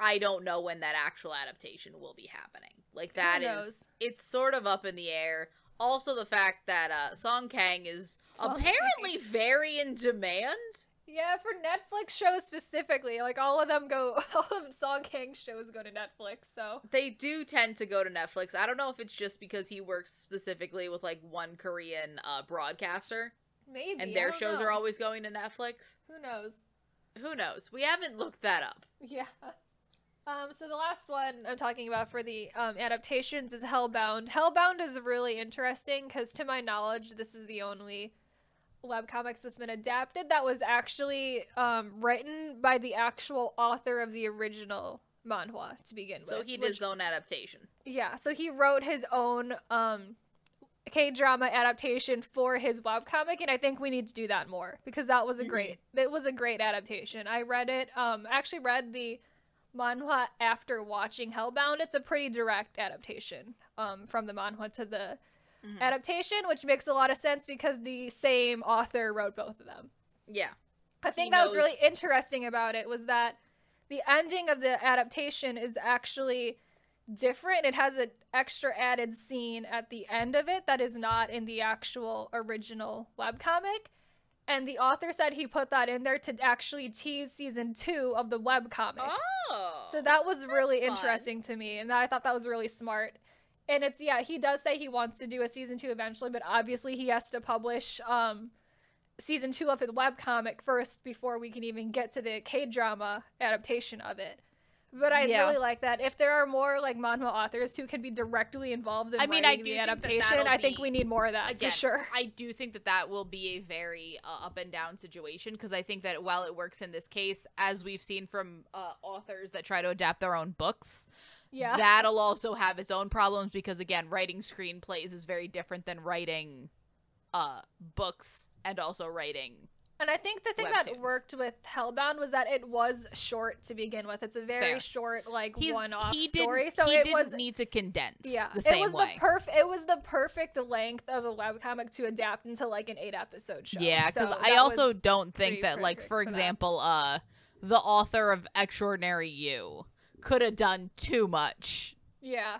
I don't know when that actual adaptation will be happening. Like that is it's sort of up in the air. Also the fact that uh Song Kang is Song apparently very in demand. Yeah, for Netflix shows specifically, like all of them go, <laughs> all of Song Kang shows go to Netflix. So They do tend to go to Netflix. I don't know if it's just because he works specifically with like one Korean uh, broadcaster maybe and their shows know. are always going to Netflix. Who knows? Who knows? We haven't looked that up. <laughs> Yeah. Um, so the last one I'm talking about for the um, adaptations is Hellbound. Hellbound is really interesting because, to my knowledge, this is the only webcomics that's been adapted that was actually um, written by the actual author of the original manhwa to begin So with. So he did which- his own adaptation. Yeah, so he wrote his own um, K drama adaptation for his webcomic, and I think we need to do that more because that was a Mhm. great. It was a great adaptation. I read it. Um, I actually read the manhwa after watching Hellbound. It's a pretty direct adaptation. Um, from the manhwa to the Mhm. adaptation, which makes a lot of sense because the same author wrote both of them. Yeah. I think He that was really interesting about it was that the ending of the adaptation is actually different. It has an extra added scene at the end of it that is not in the actual original webcomic. And the author said he put that in there to actually tease season two of the webcomic. Oh. So that was really fun. interesting to me, and I thought that was really smart. And it's yeah, he does say he wants to do a season two eventually, but obviously he has to publish um season two of his webcomic first before we can even get to the K drama adaptation of it. But I Yeah. really like that. If there are more like manhwa authors who can be directly involved in I mean, I do the adaptation, that'll I think be- we need more of that Again, for sure. <laughs> I do think that that will be a very uh, up and down situation because I think that while it works in this case, as we've seen from uh, authors that try to adapt their own books, Yeah. that'll also have its own problems because again, writing screenplays is very different than writing uh, books and also writing. And I think the thing webtoons. that worked with Hellbound was that it was short to begin with. It's a very Fair. short, like He's, one-off he story. So he it didn't was need to condense yeah, the same it was way. the perf. It was the perfect length of a webcomic to adapt into like an eight-episode show. Yeah, because So I also don't think that, like, perfect for for example, uh, the author of Extraordinary You could have done too much, yeah.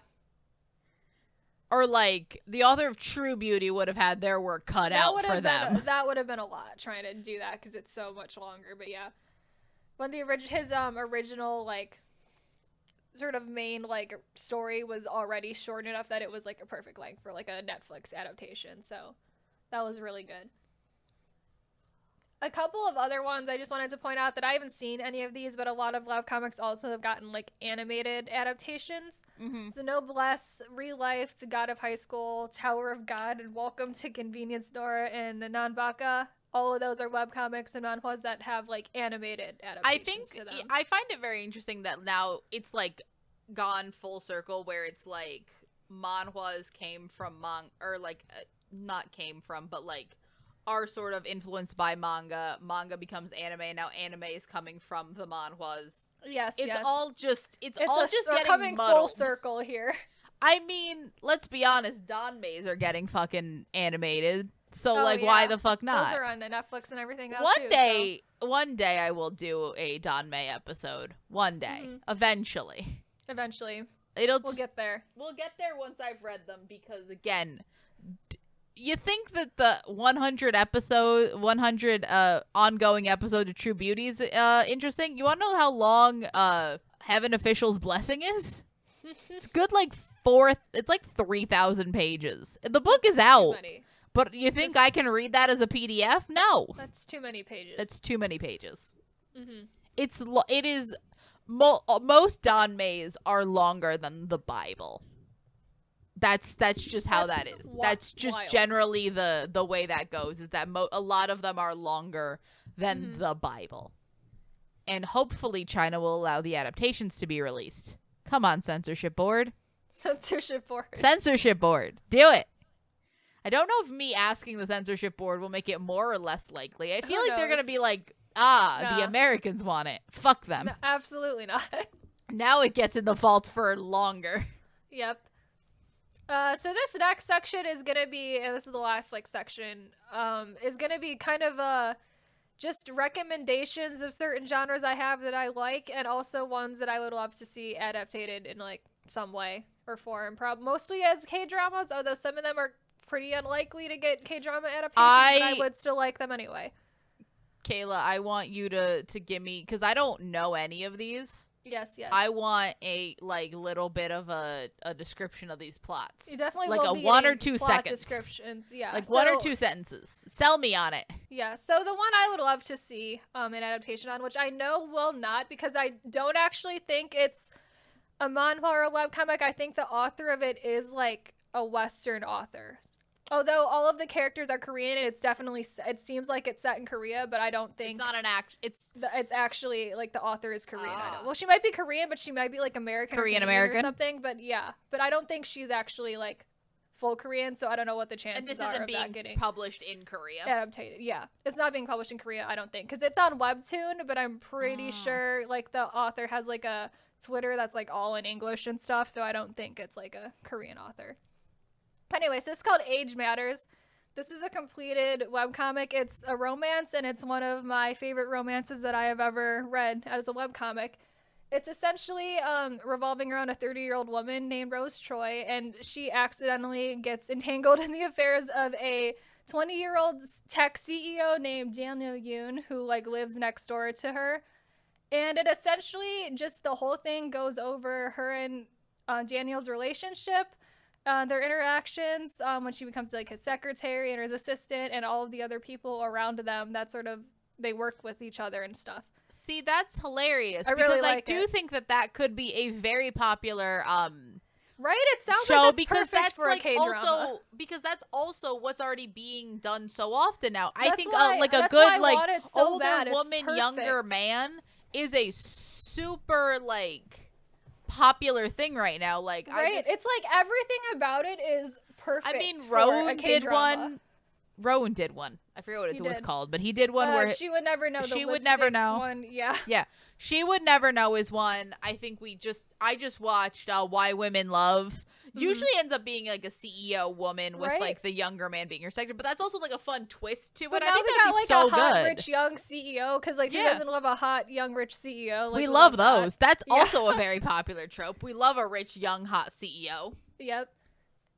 Or like the author of True Beauty would have had their work cut that out for them. a, that would have been a lot trying to do that because it's so much longer. But yeah, when the original his um original like sort of main like story was already short enough that it was like a perfect length for like a Netflix adaptation. So that was really good. A couple of other ones I just wanted to point out that I haven't seen any of these, but a lot of Love Comics also have gotten like animated adaptations. hmm So Noblesse, Real Life, The God of High School, Tower of God, and Welcome to Convenience Store, and Nanbaka. All of those are webcomics and manhwas that have like animated adaptations. I think. I find it very interesting that now it's like gone full circle where it's like manhwas came from man or like uh, not came from but like are sort of influenced by manga. Manga becomes anime. and Now anime is coming from the manhwas. yes, It's yes. all just it's, it's all a, just getting coming full muddled. circle here. <laughs> I mean, let's be honest. danmeis are getting fucking animated. So Oh, like, why the fuck not? Those are on Netflix and everything else one too, so- day, one day I will do a danmei episode. One day, Mhm. eventually. eventually It'll we'll just get there. we'll get there once I've read them because again, d- you think that the 100 episode 100 uh ongoing episode of True Beauty is uh interesting? You want to know how long uh Heaven Official's Blessing is? <laughs> It's good like four it's like 3000 pages. The book is out. But you think That's- I can read that as a PDF? No. That's too many pages. That's too many pages. hmm It's lo- it is mo- most danmeis are longer than the Bible. That's that's just how that That's is. wi- that's just wild. generally the the way that goes is that mo- a lot of them are longer than Mhm. the Bible. And hopefully China will allow the adaptations to be released. Come on censorship board. Censorship board. Censorship board. Do it. I don't know if me asking the censorship board will make it more or less likely. I feel Who like they're going to be like, ah, the Americans want it. Fuck them. No, absolutely not. <laughs> Now it gets in the vault for longer. Yep. Uh, so this next section is gonna be, and this is the last like section, um, is gonna be kind of uh, just recommendations of certain genres I have that I like, and also ones that I would love to see adapted in like some way or form. probably mostly as K dramas, although some of them are pretty unlikely to get K drama adaptations, but I- I would still like them anyway. Kayla, I want you to to give me because I don't know any of these. Yes, yes. I want a like little bit of a, a description of these plots. you definitely like a one or two seconds. descriptions. Yeah, like one or two sentences. Sell me on it. Yeah, so the one I would love to see um, an adaptation on, which I know will not, because I don't actually think it's a manhwa or a webcomic. I think the author of it is like a Western author. Although all of the characters are Korean, and it's definitely it seems like it's set in Korea, but I don't It's think not an act. It's the, it's actually like the author is Korean. Ah. well, she might be Korean, but she might be like American, Korean American? or something. But yeah, but I don't think she's actually like full Korean, so I don't know what the chances and this are isn't being getting published in Korea. adapted. Yeah, it's not being published in Korea. I don't think because it's on Webtoon, but I'm pretty Ah. sure like the author has like a Twitter that's like all in English and stuff. So I don't think it's like a Korean author. Anyway, so it's called Age Matters. This is a completed webcomic. It's a romance, and it's one of my favorite romances that I have ever read as a webcomic. It's essentially um, revolving around a 30 year old woman named Rose Troy, and she accidentally gets entangled <laughs> in the affairs of a 20 year old tech CEO named Daniel Yoon, who like lives next door to her. And it essentially just the whole thing goes over her and uh, Daniel's relationship, uh, their interactions um, when she becomes like his secretary and his assistant, and all of the other people around them that sort of they work with each other and stuff. See, that's hilarious I really because like I do it. think that that could be a very popular um Right? It sounds show like that's because perfect that's for like also because that's also what's already being done so often now. I think why- uh, like a that's why good like so older bad. Woman, younger man is a super like popular thing right now. Like I right? just- It's like everything about it is perfect. I mean, Rowoon did K-drama. one. Rowoon did one. I forget what He it was did. called, but he did one Uh, where she would never know. The she would never know. One, <laughs> yeah. she would never know is one. I think we just I just watched uh, Why Women Love. Usually ends up being like a CEO woman with Mm-hmm. Right. like the younger man being her secretary, but that's also like a fun twist to it. But I think that'd got be like so a hot good. rich young CEO because like who doesn't love a hot young rich CEO? Like, we love those. That's Yeah. also a very <laughs> popular trope. We love a rich young hot CEO. Yep.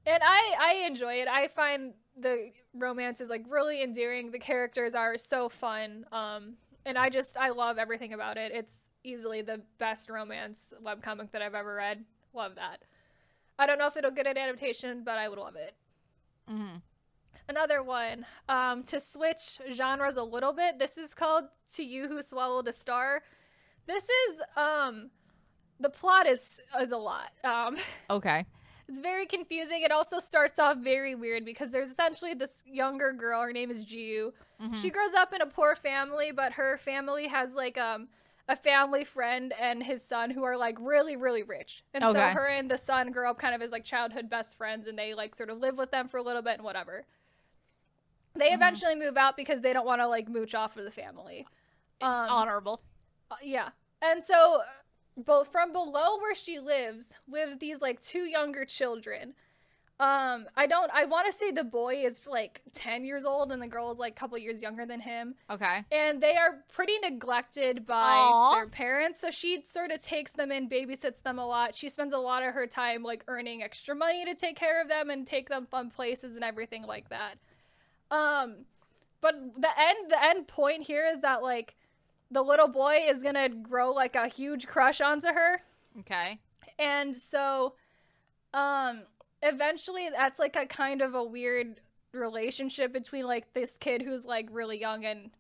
And I I enjoy it. I find the romance is like really endearing. The characters are so fun. Um and I just I love everything about it. It's easily the best romance webcomic that I've ever read. Love that. I don't know if it'll get an adaptation, but I would love it. Mm-hmm. Another one. Um to switch genres a little bit. This is called To You Who Swallowed a Star. This is um the plot is is a lot. Um <laughs> Okay. It's very confusing. It also starts off very weird because there's essentially this younger girl. Her name is Jiu. Mhm. She grows up in a poor family, but her family has like um a family friend and his son who are like really really rich. And so her and the son grow up kind of as like childhood best friends, and they like sort of live with them for a little bit and whatever. They Mhm. eventually move out because they don't want to like mooch off of the family. Um, Honorable. uh, yeah. And so both from below where she lives lives these like two younger children. Um I don't I want to say the boy is like 10 years old and the girl is like a couple years younger than him Okay. and they are pretty neglected by Aw. their parents so she sort of takes them in babysits them a lot she spends a lot of her time like earning extra money to take care of them and take them fun places and everything like that um but the end the end point here is that like the little boy is gonna grow like a huge crush onto her Okay. and so um eventually that's like a kind of a weird relationship between like this kid who's like really young and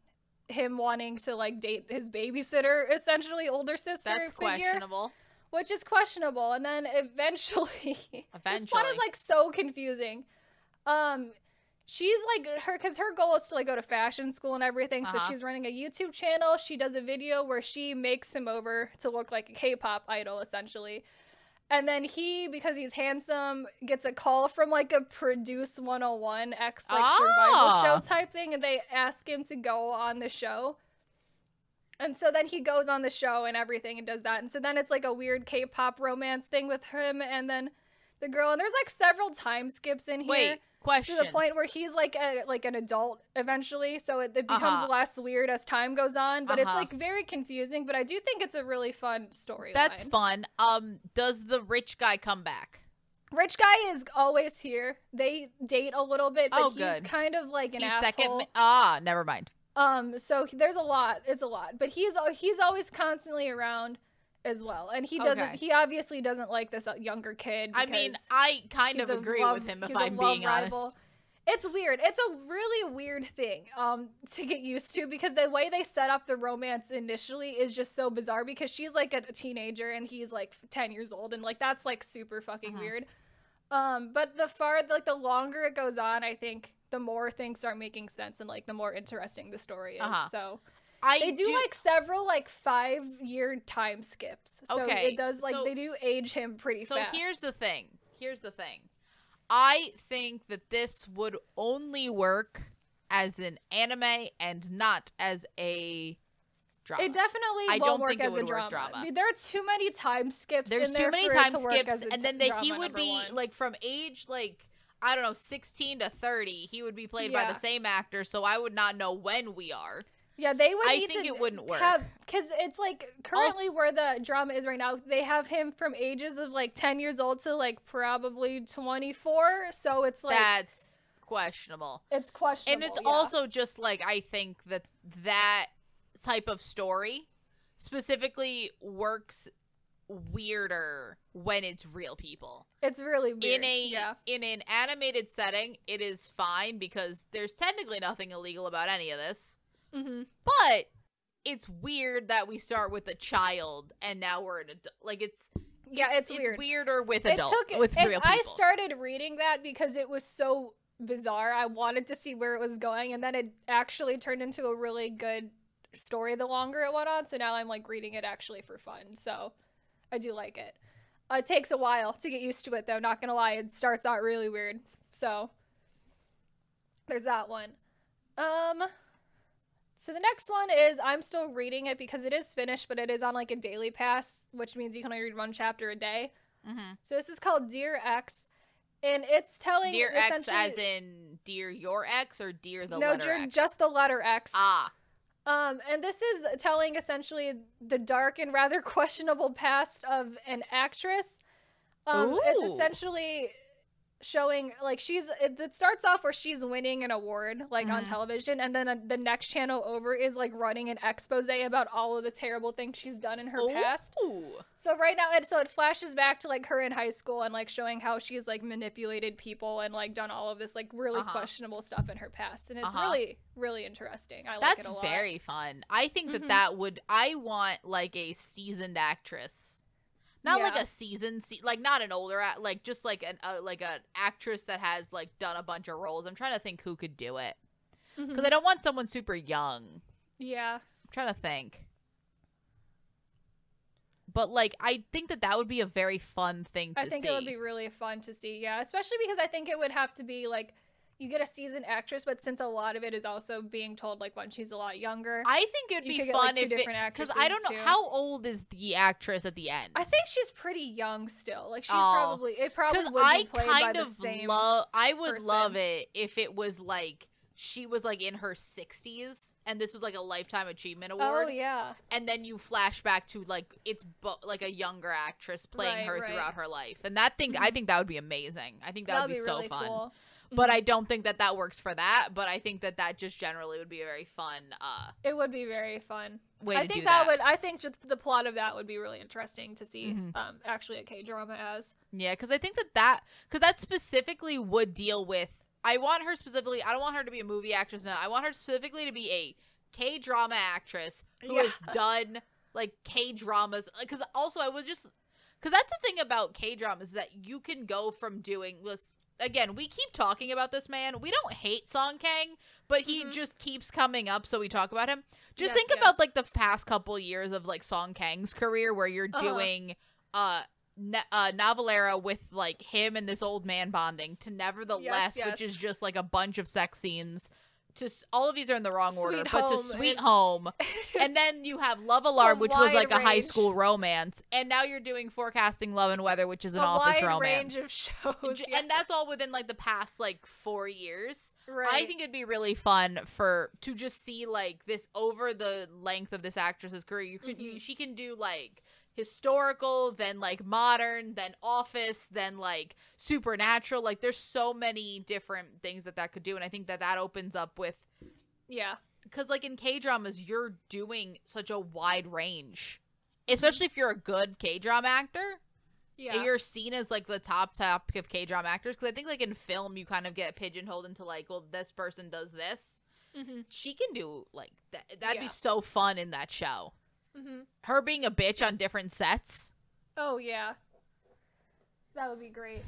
him wanting to like date his babysitter <laughs> essentially older sister That's figure questionable. which is questionable and then eventually eventually. <laughs> this plot is like so confusing um she's like her because her goal is to like go to fashion school and everything so Uh-huh. she's running a youtube channel she does a video where she makes him over to look like a k-pop idol essentially and then he because he's handsome gets a call from like a produce 101 x like survival Ah. show type thing and they ask him to go on the show and so then he goes on the show and everything and does that. And so then it's like a weird K-pop romance thing with him and then the girl. And there's like several time skips in here Wait. to the point where he's like a like an adult eventually. So it, it becomes Uh-huh. less weird as time goes on. But it's Uh-huh. like very confusing. But I do think it's a really fun story. That's fun. Um, does the rich guy come back? Rich guy is always here. They date a little bit, but Oh, he's good. kind of like an He's asshole. second. ma- ah, never mind. Um, so there's a lot. It's a lot, but he's he's always constantly around, as well, and he doesn't. Okay. He obviously doesn't like this uh, younger kid. I mean, I kind of agree love- with him if I'm being honest. rival. It's weird. It's a really weird thing um <laughs> to get used to because the way they set up the romance initially is just so bizarre because she's like a teenager and he's like 10 years old and like that's like super fucking Uh-huh. weird. Um but the far like the longer it goes on, I think the more things start making sense and like the more interesting the story is. Uh-huh. So I they do, like several like 5 year time skips. So Okay, it does like so- they do age him pretty so fast. here's the thing. Here's the thing. I think that this would only work as an anime and not as a drama. It definitely I won't don't work think it as a work drama. drama. I mean, there are too many time skips. There's too there many time skips, and then that he would be one. like from age like I don't know, 16 to 30. He would be played by the same actor, so I would not know when we are. Yeah, they would I need think to it wouldn't work. have because it's like currently Also- where the drama is right now. They have him from ages of like ten years old to like probably twenty four. So it's like That's questionable. it's questionable. and it's yeah. also just like I think that that type of story specifically works weirder when it's real people. it's really weird. in a yeah. in an animated setting, it is fine because there's technically nothing illegal about any of this. Hmm But it's weird that we start with a child and now we're an adult. Like it's Yeah, it's, it's weird. weirder with it adult took with real people. I started reading that because it was so bizarre. I wanted to see where it was going, and then it actually turned into a really good story the longer it went on. So now I'm like reading it actually for fun. So I do like it. Uh, it takes a while to get used to it, though. Not gonna lie, it starts out really weird. So there's that one. Um. So the next one is I'm still reading it because it is finished, but it is on like a daily pass, which means you can only read one chapter a day. Mhm. So this is called Dear X, and it's telling Dear X as in dear your X or dear the no, letter dear, X? just the letter X. ah. Um, and this is telling essentially the dark and rather <laughs> questionable past of an actress. Um, it's essentially showing like she's it, starts off where she's winning an award like on Mhm. television and then uh, the next channel over is like running an expose about all of the terrible things she's done in her past So right now, it so it flashes back to like her in high school and like showing how she's like manipulated people and like done all of this like really Uh-huh. questionable stuff in her past, and it's Uh-huh. really really interesting. I like That's it a lot. very fun. I think that Mhm. that would. I want like a seasoned actress, not like a seasoned, se- like not an older, like just like an uh, like an actress that has like done a bunch of roles. I'm trying to think who could do it because I don't want someone super young. yeah, I'm trying to think. But like, I think that that would be a very fun thing to I think see. it would be really fun to see. Yeah, especially because I think it would have to be like you get a seasoned actress, but since a lot of it is also being told like when she's a lot younger. I think it'd be get, like, fun two if it different because I don't know too. how old is the actress at the end. I think she's pretty young still. Like she's Oh. probably it probably because would I be played kind by of the same. love. I would person. love it if it was like she was like in her sixties, and this was like a lifetime achievement oh, award, oh yeah, and then you flash back to like it's bu- like a younger actress playing Right, her right. throughout her life, and that thing I <laughs> think that would be amazing. I think that that'd would be, be so really fun. cool. But. I don't think that that works for that. But I think that that just generally would be a very fun uh It would be very fun. way I think that, that. would. I think just the plot of that would be really interesting to see. Mhm. Um, actually, a K drama as. Yeah, because I think that that because that specifically would deal with. I want her specifically. I don't want her to be a movie actress. No, I want her specifically to be a K drama actress who has done like K dramas. Because also, I was just because that's the thing about K dramas that you can go from doing this. Again, we keep talking about this man. We don't hate Song Kang, but he Mhm. just keeps coming up, so we talk about him. Just Yes, think yes. about like the past couple years of like Song Kang's career, where you're Uh-huh. doing uh ne- uh, Navillera with like him and this old man bonding to Nevertheless, yes. which is just like a bunch of sex scenes. To all of these are in the wrong order, Sweet but to Sweet and- Home, <laughs> and then you have Love Alarm, which was like a high school romance, and now you're doing Forecasting Love and Weather, which is an a office romance. range of shows. <laughs> Yeah. And that's all within like the past like four years. right. I think it'd be really fun for to just see like this over the length of this actress's career. You could you, Mhm. she can do like historical, then like modern, then office, then like supernatural. Like there's so many different things that that could do, and I think that that opens up with yeah. because like in K dramas you're doing such a wide range, especially if you're a good K drama actor. Yeah. You're seen as like the top top of K drama actors because I think like in film you kind of get pigeonholed into like, well, this person does this. mm-hmm. She can do like that. That'd Yeah. be so fun in that show. Mm-hmm. Her being a bitch on different sets. Oh yeah, that would be great.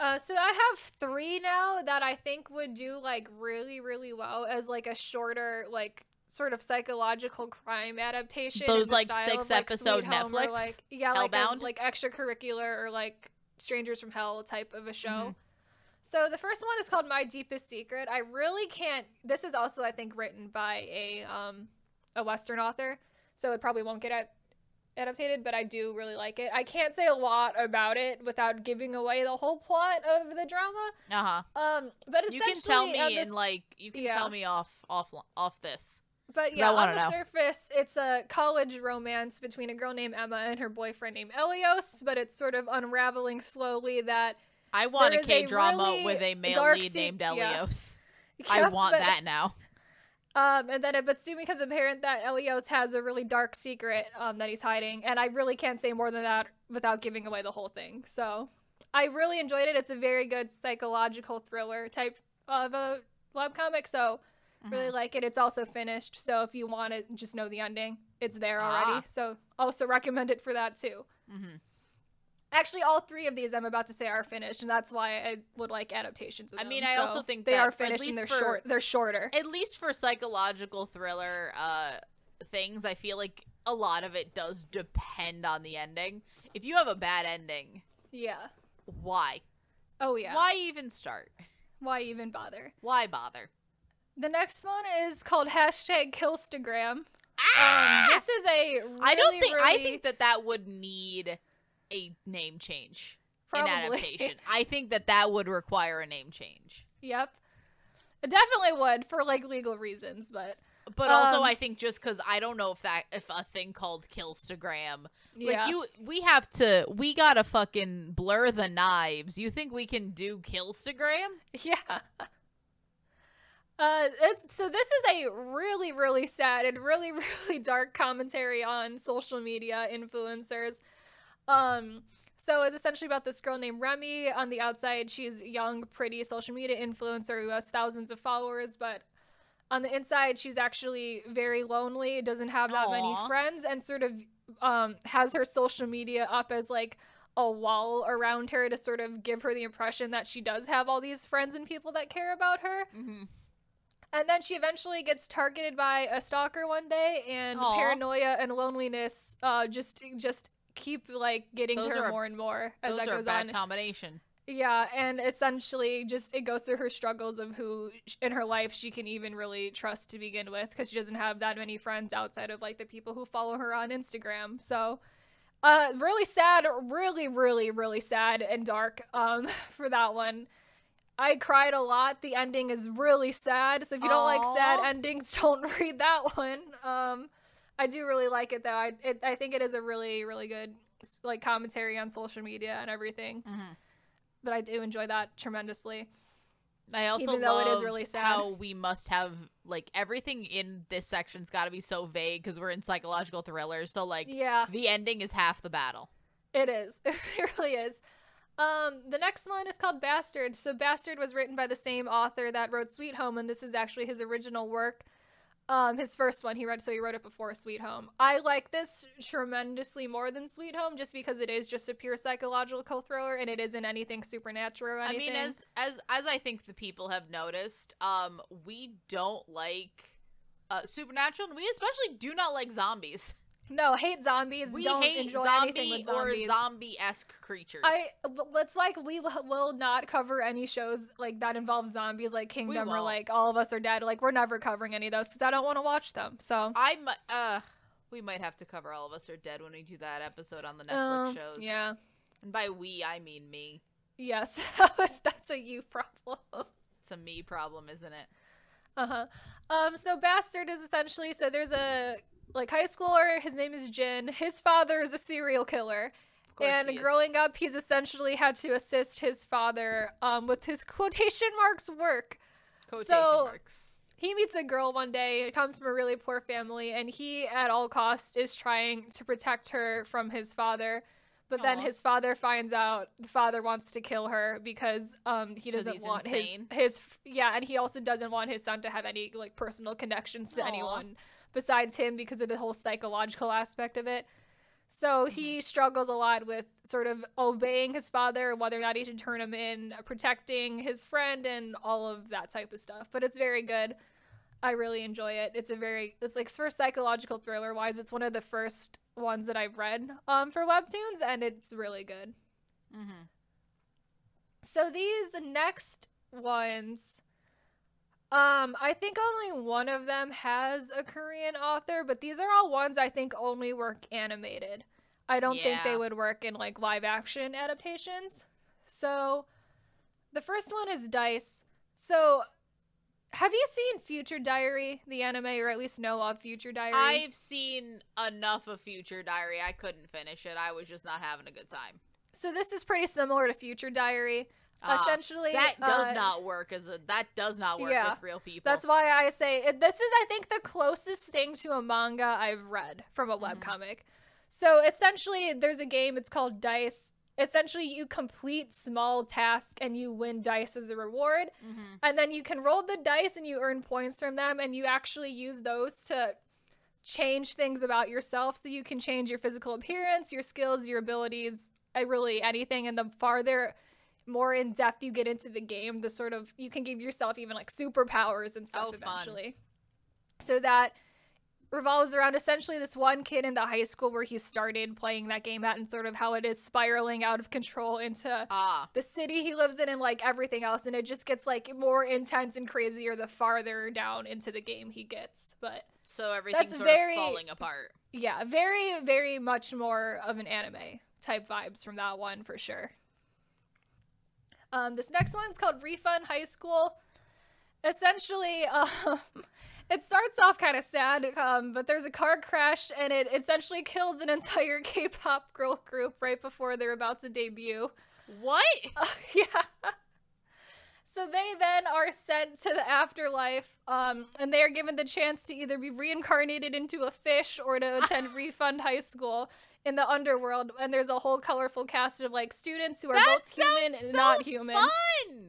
Uh, so I have three now that I think would do like really, really well as like a shorter, like sort of psychological crime adaptation. Those, like, style six of, like, episode Home or, Netflix? like yeah, like a, Hellbound? like extracurricular or like Strangers from Hell type of a show. Mhm. So the first one is called My Deepest Secret. I really can't. This is also, I think, written by a um a Western author, so it probably won't get ad- adapted. But I do really like it. I can't say a lot about it without giving away the whole plot of the drama. Uh huh. Um, but You can tell me this- in like you can yeah. tell me off off off this. But yeah, on the know. surface, it's a college romance between a girl named Emma and her boyfriend named Elios. But it's sort of unraveling slowly that I want a K drama really with a male lead se- named yeah. Elios. I Yep, want that now. Um, and then it, but soon becomes apparent that Elios has a really dark secret um, that he's hiding, and I really can't say more than that without giving away the whole thing. So, I really enjoyed it. It's a very good psychological thriller type of a webcomic. So, really Mhm. like it. It's also finished, so if you want to just know the ending, it's there already. Ah. So, also recommend it for that too. Mhm. Actually, all three of these I'm about to say are finished, and that's why I would like adaptations of I them. mean, I So also think they are finished and they're for- short. They're shorter. At least for psychological thriller uh things, I feel like a lot of it does depend on the ending. If you have a bad ending, yeah. why? Oh yeah. Why even start? Why even bother? Why bother? The next one is called hashtag Killstagram. Ah! Um, this is a really, I don't think I think that that would need a name change probably. in adaptation. I think that that would require a name change. yep. It definitely would for like legal reasons, but But also, Um, I think just because I don't know if that if a thing called Killstagram, yeah. like you, we have to, we gotta fucking blur the knives. You think we can do Killstagram? <laughs> Yeah. Uh, it's so this is a really, really sad and really, <laughs> really dark commentary on social media influencers. Um, so it's essentially about this girl named Remy. On the outside, she's young, pretty social media influencer who has thousands of followers, but on the inside, she's actually very lonely, doesn't have that many friends, and sort of um has her social media up as like a wall around her to sort of give her the impression that she does have all these friends and people that care about her. Mm-hmm. And then she eventually gets targeted by a stalker one day, and Aw. paranoia and loneliness uh, just just keep like getting Those to her are more and more as that goes on. combination. Yeah, and essentially just it goes through her struggles of who in her life she can even really trust to begin with because she doesn't have that many friends outside of like the people who follow her on Instagram. So, uh, really sad, really, really, really sad and dark um <laughs> for that one. I cried a lot. The ending is really sad. So if you don't like sad endings, <laughs> don't read that one. Um, I do really like it though. I it, I think it is a really really good like commentary on social media and everything Mhm. but I do enjoy that tremendously. I also Even though love it is really sad. how we must have like everything in this section's got to be so vague because we're in psychological thrillers. So like Yeah, the ending is half the battle. it is. <laughs> It really is. Um, the next one is called Bastard. So Bastard was written by the same author that wrote Sweet Home, and this is actually his original work. Um, his first one he read, so he wrote it before Sweet Home. I like this tremendously more than Sweet Home, just because it is just a pure psychological thriller, and it isn't anything supernatural or I mean, as as as I think the people have noticed, um, we don't like uh supernatural, and we especially do not like zombies. <laughs> no, hate zombies. We don't hate enjoy anything zombie with or zombie esque creatures. I let's like we will- will not cover any shows like that involve zombies like Kingdom or like All of Us Are Dead. Like we're never covering any of those because I don't want to watch them. So I mi- uh, we might have to cover all of us are dead when we do that episode on the Netflix um, shows. yeah, And by we, I mean me. yes, <laughs> that's a you problem. It's a me problem, isn't it? Uh huh. Um. So Bastard is essentially so there's a like high schooler. His name is Jin. His father is a serial killer. And growing up, he's essentially had to assist his father um, with his <laughs> quotation marks work. quotation so- marks. he meets a girl one day. It comes from a really poor family, and he, at all costs, is trying to protect her from his father. But then his father finds out the father wants to kill her because um he doesn't want insane? his his yeah, and he also doesn't want his son to have any like personal connections to Aw. anyone besides him because of the whole psychological aspect of it. So he Mm-hmm. struggles a lot with sort of obeying his father, whether or not he should turn him in, protecting his friend, and all of that type of stuff. But it's very good. I really enjoy it. It's a very, it's like for psychological thriller wise, it's one of the first ones that I've read um, for webtoons, and it's really good. Mm-hmm. So these next ones, um, I think only one of them has a Korean author, but these are all ones I think only work animated. I don't think they would work in like live action adaptations. So the first one is Dice. So have you seen Future Diary, the anime, or at least know of Future Diary? I've seen enough of Future Diary. I couldn't finish it. I was just not having a good time. so this is pretty similar to Future Diary. Ah, Essentially, that does uh, not work as a that does not work yeah. with real people. That's why I say it, this is, I think, the closest thing to a manga I've read from a Mhm. webcomic. So essentially, there's a game, it's called Dice. Essentially, you complete small tasks and you win dice as a reward. Mhm. And then you can roll the dice and you earn points from them, and you actually use those to change things about yourself. So you can change your physical appearance, your skills, your abilities, uh, really anything. And the farther, more in depth you get into the game, the sort of you can give yourself even like superpowers and stuff Oh, fun. eventually. So that revolves around essentially this one kid in the high school where he started playing that game at and sort of how it is spiraling out of control into Ah, the city he lives in and like everything else and it just gets like more intense and crazier the farther down into the game he gets but so everything's That's sort very- of falling apart. yeah very very much more of an anime type vibes from that one for sure um this next one is called refund high school essentially um <laughs> it starts off kind of sad um but there's a car crash and it essentially kills an entire <laughs> k-pop girl group right before they're about to debut What? <laughs> yeah. They then are sent to the afterlife, um, and they are given the chance to either be reincarnated into a fish or to attend <laughs> Refund High School in the underworld. And there's a whole colorful cast of like students who are That both human and so not human, Fun.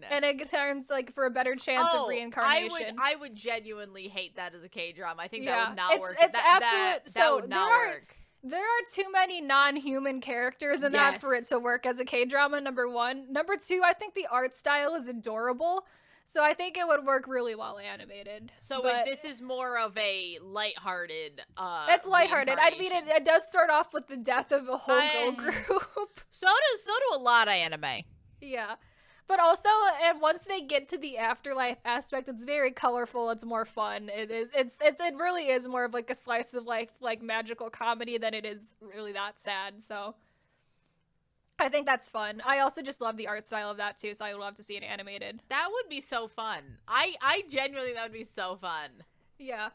and it turns like for a better chance oh, of reincarnation. I would I would genuinely hate that as a K drama. I think Yeah, that would not it's- work. it's that, absolute- that, that so would not there are- work. There are too many non-human characters in that for it to work as a K-drama. Number one, number two, I think the art style is adorable, so I think it would work really well animated. So but this is more of a lighthearted. Uh, it's lighthearted. I mean, it, it does start off with the death of a whole I- girl group. <laughs> So does so do a lot of anime. yeah, but also, and once they get to the afterlife aspect, it's very colorful. It's more fun. It is. It's. It's. It really is more of like a slice of life, like magical comedy than it is really that sad. So. I think that's fun. I also just love the art style of that too, so I would love to see it animated. That would be so fun. I I genuinely that would be so fun. Yeah.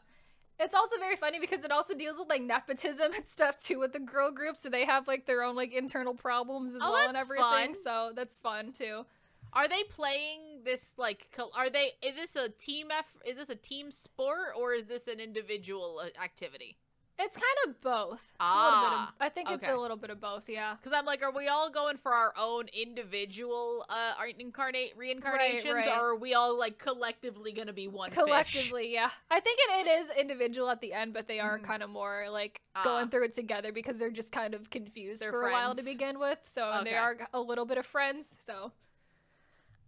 It's also very funny because it also deals with like nepotism <laughs> and stuff too with the girl group, so they have like their own like internal problems as Oh, well and everything. fun. So that's fun too. Are they playing this like? Are they? Is this a team effort? Is this a team sport or is this an individual uh, activity? It's kind of both. It's a little bit Ah, of, I think it's okay. a little bit of both, yeah. Because I'm like, are we all going for our own individual uh incarnate reincarnations, right. or are we all like collectively gonna be one fish? Collectively, yeah. I think it, it is individual at the end, but they are Mhm. kind of more like Ah. going through it together because they're just kind of confused They're for a while to begin with. So and they are a little bit of friends. So,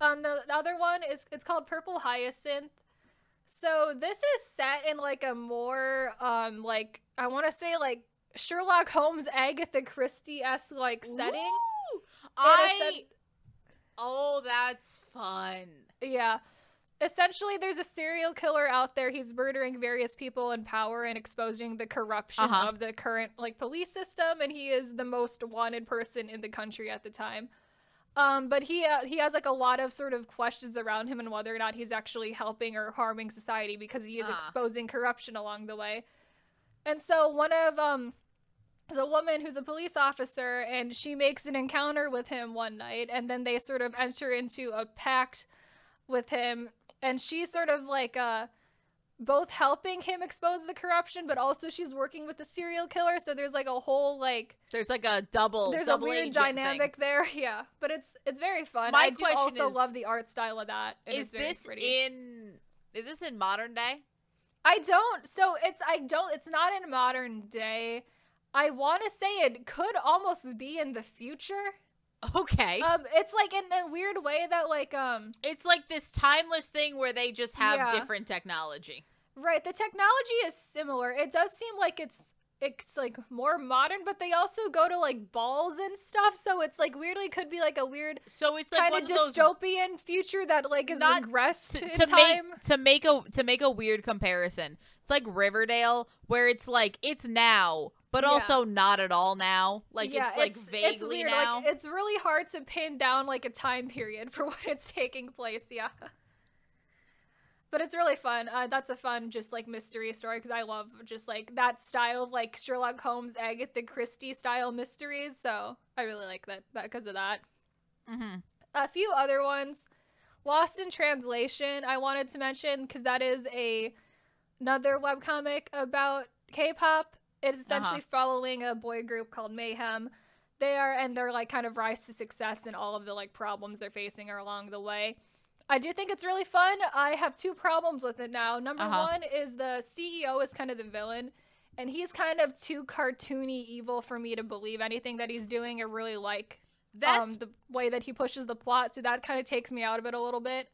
um, the, the other one is it's called Purple Hyacinth. So this is set in like a more um like I want to say like Sherlock Holmes, Agatha Christie esque like setting. I. set- Oh, that's fun. Yeah. Essentially, there's a serial killer out there. He's murdering various people in power and exposing the corruption Uh-huh. of the current like police system, and he is the most wanted person in the country at the time. Um, but he uh, he has like a lot of sort of questions around him and whether or not he's actually helping or harming society because he is Ah. exposing corruption along the way. And so one of um there's a woman who's a police officer and she makes an encounter with him one night and then they sort of enter into a pact with him and she's sort of like uh both helping him expose the corruption, but also she's working with the serial killer. So there's like a whole like There's like a double. there's a double weird agent dynamic there. <laughs> Yeah, but it's it's very fun. My I do also is- love the art style of that. It Thing. is Is very this pretty. in? Is this in modern day? I don't. So it's I don't. It's not in modern day. I want to say it could almost be in the future. <laughs> Okay. Um, it's like in a weird way that like um it's like this timeless thing where they just have Yeah. different technology. right. The technology is similar. It does seem like it's it's like more modern, but they also go to like balls and stuff. So it's like weirdly could be like a weird So it's like kind of dystopian future that like is Not regressed to, in to time. make to make a to make a weird comparison. It's like Riverdale where it's like it's now, but Yeah. also not at all now. Like yeah, it's like vaguely weird. now. Like, it's really hard to pin down like a time period for <laughs> when it's taking place. Yeah. But it's really fun. Uh, that's a fun, just like mystery story because I love just like that style of like Sherlock Holmes, Agatha Christie style mysteries. So I really like that that because of that. hmm A few other ones, Lost in Translation. I wanted to mention because that is a another webcomic about K-pop. It's essentially Uh-huh. following a boy group called Mayhem. They are and their like kind of rise to success and all of the like problems they're facing are along the way. I do think it's really fun. I have two problems with it now. Number Uh-huh. one is the CEO is kind of the villain, and he's kind of too cartoony evil for me to believe anything that he's doing or really like That's um, the way that he pushes the plot. So that kind of takes me out of it a little bit.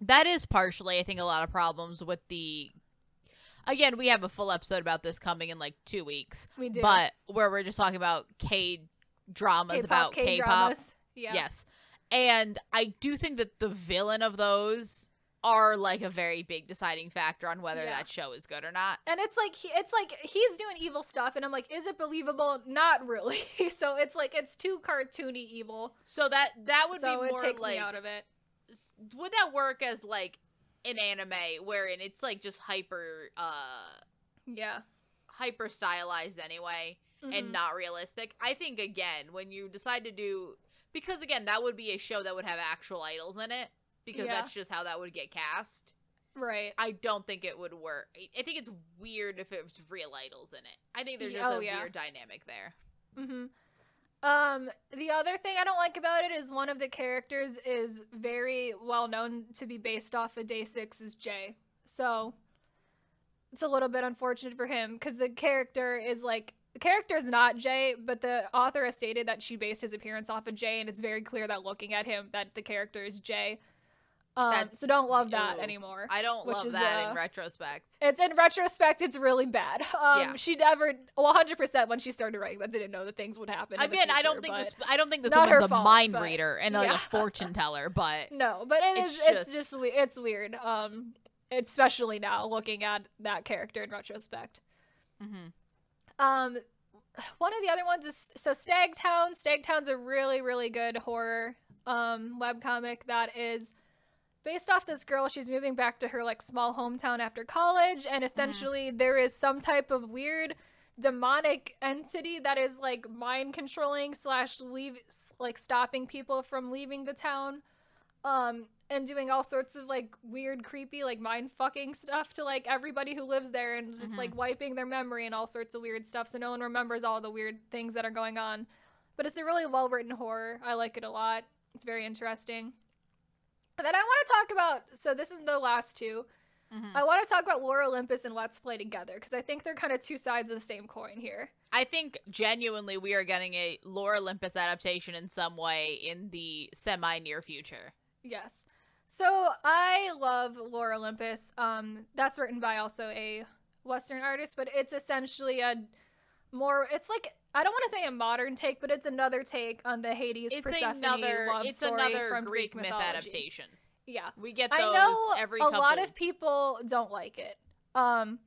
that is partially I think a lot of problems with the Again, we have a full episode about this coming in like 2 weeks. We do. But where we're just talking about K dramas K-pop, about K-pop. Yeah. Yes. And I do think that the villain of those are like a very big deciding factor on whether Yeah. that show is good or not. And it's like he, it's like he's doing evil stuff, and I'm like, is it believable? Not really. <laughs> so it's like it's too cartoony evil. So that that would so be it more takes like me out of it. would that work as like an anime wherein it's like just hyper uh Yeah. hyper stylized anyway Mhm. and not realistic. I think again when you decide to do because again that would be a show that would have actual idols in it because Yeah. that's just how that would get cast. right. I don't think it would work. I- think it's weird if it was real idols in it. I think there's just oh, a yeah. weird dynamic there. hmm Um, the other thing I don't like about it is one of the characters is very well known to be based off of Day Six's Jae. So it's a little bit unfortunate for him because the character is like the character is not Jae, but the author has stated that she based his appearance off of Jae, and it's very clear that looking at him that the character is Jae. Um, so don't love that ew. anymore. I don't Which love is, that uh, in retrospect. It's in retrospect, it's really bad. <laughs> Um, Yeah. she never, hundred percent when she started writing that didn't know that things would happen. I mean, I don't think this. I don't think this woman's a fault, mind but- reader and like a fortune <laughs> teller, but No, but it It's is. It's just- just we- it's weird. Um, especially now looking at that character in retrospect. Mhm. Um, one of the other ones is so Stagtown. Stagtown's a really really good horror um webcomic that is based off this girl. She's moving back to her like small hometown after college, and essentially there is some type of weird demonic entity that is like mind controlling slash leave like stopping people from leaving the town um and doing all sorts of like weird creepy like mind fucking stuff to like everybody who lives there and just Mhm. like wiping their memory and all sorts of weird stuff so no one remembers all the weird things that are going on but it's a really well written horror i like it a lot it's very interesting then i want to talk about so this is the last two Mhm. i want to talk about lore olympus and let's play together because i think they're kind of two sides of the same coin here I think genuinely we are getting a Lore Olympus adaptation in some way in the semi near future. Yes. So I love Lore Olympus. Um, that's written by also a Western artist, but it's essentially a more. It's like I don't want to say a modern take, but it's another take on the Hades It's Persephone another. love It's story another from Greek, Greek, myth adaptation. Yeah, We get those I know every a couple. lot of people don't like it. Um,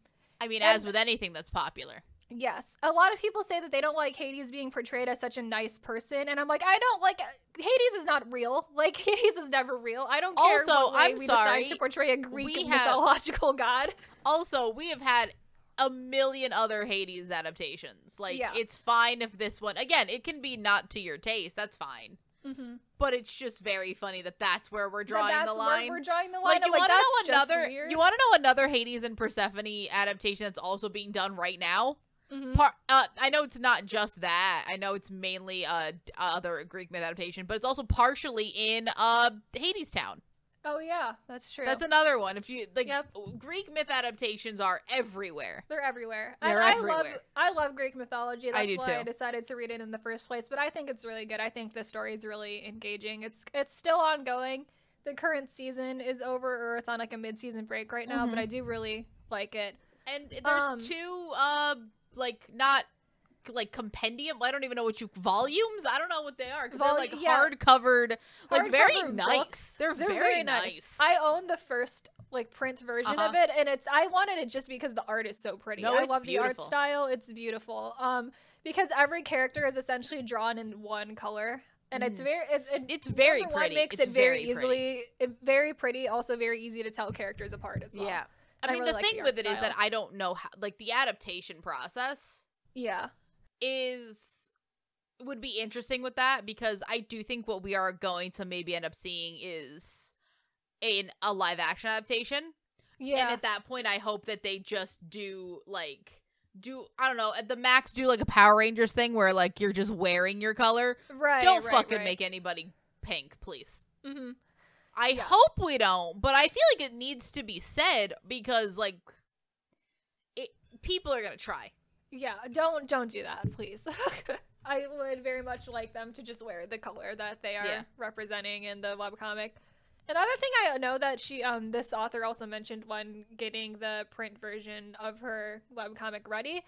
I mean, and- as with anything that's popular. Yes. A lot of people say that they don't like Hades being portrayed as such a nice person, and I'm like, I don't like Hades is not real. <laughs> Like Hades is never real. I don't care Also, what way I'm we sorry, decide to portray a Greek we have- mythological god. Also, we have had a million other Hades adaptations. Like, Yeah. it's fine if this one again, it can be not to your taste. That's fine. Mm-hmm. but it's just very funny that that's where we're drawing the line. Where we're drawing the line. like you like, want to know another you want to know another Hades and Persephone adaptation that's also being done right now. Mhm. Par- uh, I know it's not just that. I know it's mainly uh other Greek myth adaptation, but it's also partially in uh Hadestown. Oh yeah, that's true. That's another one. If you like, Yep. Greek myth adaptations are everywhere. They're everywhere. They're I, I love. I love Greek mythology. That's I do why too. I decided to read it in the first place. But I think it's really good. I think the story is really engaging. It's it's still ongoing. The current season is over, or it's on like a mid season break right now. But Mhm. I do really like it. And there's Um, two uh like not like compendium. I don't even know what you volumes. I don't know what they are. Vol- they're like yeah. hard covered, like very nice. books, They're, They're very, nice. I own the first like print version Uh-huh. of it, and it's I wanted it just because the art is so pretty. No, I love the art style. It's beautiful. Um, because every character is essentially drawn in one color. And it's Mhm. very, it, it, It's very pretty. makes It's it very, very easily, it, very pretty. Also very easy to tell characters apart as well. Yeah. I I mean, really the like thing the with art it is that. I don't know how, like, the adaptation process Yeah. Is would be interesting with that because I do think what we are going to maybe end up seeing is in a live action adaptation. Yeah. And at that point, I hope that they just do like do I don't know at the max do like a Power Rangers thing where like you're just wearing your color. right. don't right, fucking right. make anybody pink, please. hmm I Yeah. hope we don't, but I feel like it needs to be said because like it people are gonna try. Yeah. Don't don't do that, please. <laughs> I would very much like them to just wear the color that they are Yeah. representing in the webcomic. Another thing I know that she um this author also mentioned when getting the print version of her webcomic ready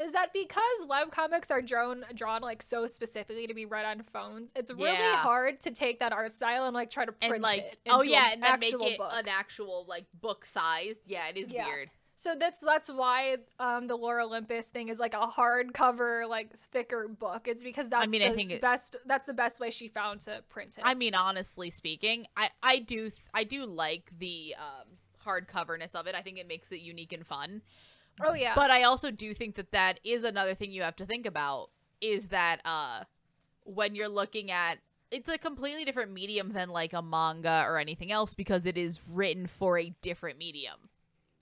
is that because webcomics are drawn drawn like so specifically to be read on phones, it's really Yeah. hard to take that art style and like try to print and like it oh yeah, an and then make actual it book. an actual like book size. Yeah, it is Yeah. weird. So that's that's why um, the Lore Olympus thing is like a hardcover, like thicker book. It's because that's mean, I the think it- best. That's the best way she found to print it. I mean, honestly speaking, I I do I do like the um hardcoverness of it. I think it makes it unique and fun. oh yeah, But I also do think that that is another thing you have to think about is that uh when you're looking at it's a completely different medium than like a manga or anything else because it is written for a different medium.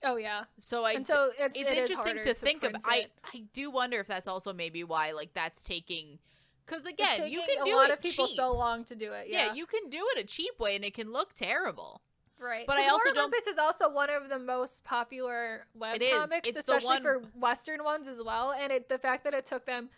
Oh yeah. So I and so it's, it's it interesting to think print about. I it. I do wonder if that's also maybe why like that's taking because again you can do a lot it of people cheap. so long to do it. yeah. Yeah, you can do it a cheap way and it can look terrible. right. but I also Lore don't- Olympus is also one of the most popular web It comics, especially one- for Western ones as well. And it, the fact that it took them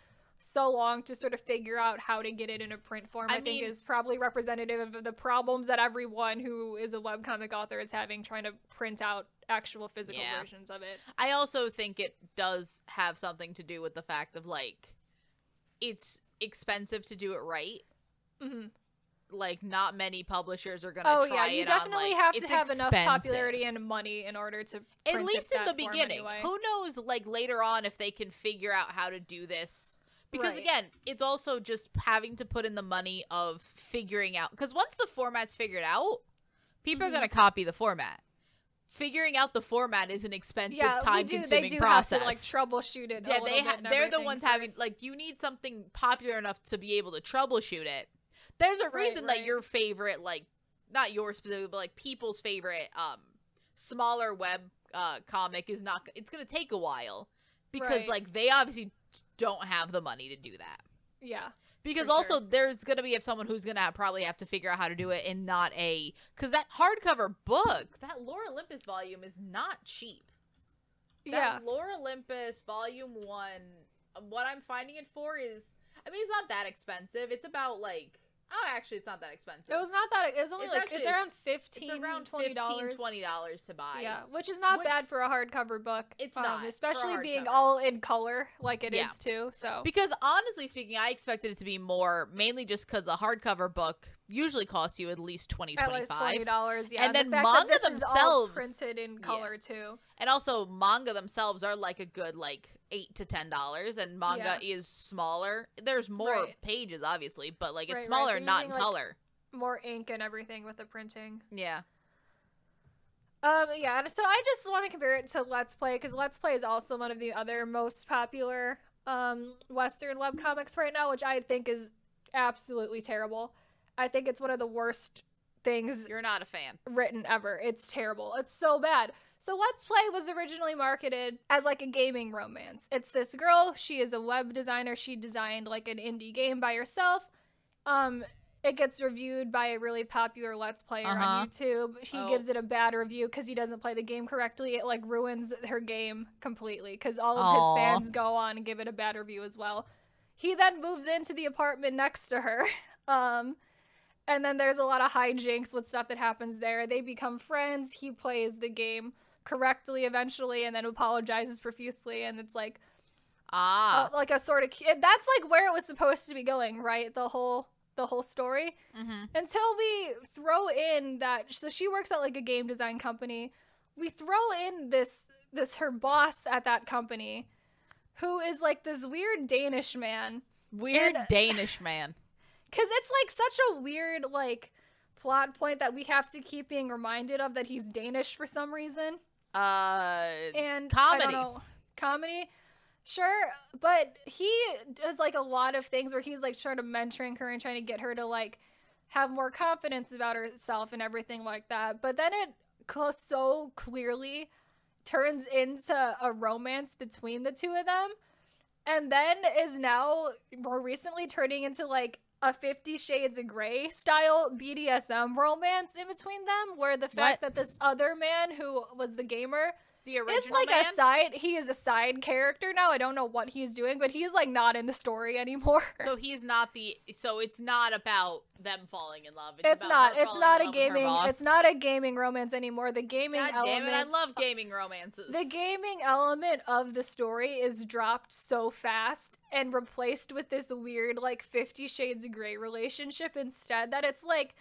so long to sort of figure out how to get it in a print form, I I, think, is probably representative of the problems that everyone who is a webcomic author is having trying to print out actual physical Yeah. versions of it. I also think it does have something to do with the fact of like it's expensive to do it right. hmm Like not many publishers are gonna Oh try yeah, you it definitely on, like, have to have enough popularity and money in order to At least in the beginning. anyway. Who knows like later on if they can figure out how to do this. Because Right. again, it's also just having to put in the money of figuring out because once the format's figured out, people Mhm. are gonna copy the format. Figuring out the format is an expensive, yeah, time do. consuming They do process. to like troubleshoot it. yeah, they ha- they're the ones having like you need something popular enough to be able to troubleshoot it. There's a Right, reason that your favorite like not your specific but like people's favorite um smaller web uh comic is not it's going to take a while because Right. like they obviously don't have the money to do that. yeah. Because also sure. there's going to be if someone who's going to probably have to figure out how to do it and not a cuz that hardcover book, that Lore Olympus volume is not cheap. Yeah. That Lore Olympus Volume One. What I'm finding it for is, I mean, it's not that expensive. It's about like, oh, actually, it's not that expensive. It was not that. It was only It's like it's actually- around it's fifteen, around twenty dollars. 20 dollars to buy. Yeah, which is not Which- bad for a hardcover book. It's um, not especially being all in color like it is Yeah. too. So Because honestly speaking, I expected it to be more, mainly just because a hardcover book usually costs you at least 20 at least twenty 25 dollars. Yeah, And the then fact manga that this is all themselves- printed in Yeah. color too. And also, manga themselves are like a good like eight to ten dollars, and manga is smaller. There's more Right. pages, obviously, but like it's Right, right. smaller and not in like, color. More ink and everything with the printing. Yeah. Um, yeah, so I just want to compare it to Let's Play because Let's Play is also one of the other most popular um Western webcomics right now, which I think is absolutely terrible. I think it's one of the worst things You're not a fan. written ever. It's terrible. It's so bad. So Let's Play was originally marketed as like a gaming romance. It's this girl, she is a web designer. She designed like an indie game by herself. Um it gets reviewed by a really popular Let's Player Uh-huh. on YouTube. He Oh. gives it a bad review because he doesn't play the game correctly. It like ruins her game completely because all of Aw. his fans go on and give it a bad review as well. He then moves into the apartment next to her. <laughs> Um, and then there's a lot of hijinks with stuff that happens there. They become friends. He plays the game correctly eventually and then apologizes profusely. And it's like, Ah. uh, like a sort of, that's like where it was supposed to be going, right? The whole, the whole story mm-hmm. until we throw in that so she works at like a game design company we throw in this this her boss at that company who is like this weird danish man Weird and- Danish man. <laughs> because it's like such a weird like plot point that we have to keep being reminded of that he's danish for some reason Uh, and Comedy. Know, comedy sure but he does like a lot of things where he's like sort of mentoring her and trying to get her to like have more confidence about herself and everything like that but then it so clearly turns into a romance between the two of them and then is now more recently turning into like a 50 shades of gray style bdsm romance in between them where the fact that this other man who was the gamer the original it's like man. a side he is a side character now i don't know what he's doing but he's like not in the story anymore <laughs> so he's not the. So it's not about them falling in love. It's, it's not it's not a love with her gaming it's not a gaming romance anymore the gaming God element damn it! I love gaming romances. the gaming element of the story is dropped so fast and replaced with this weird like 50 shades of gray relationship instead that it's like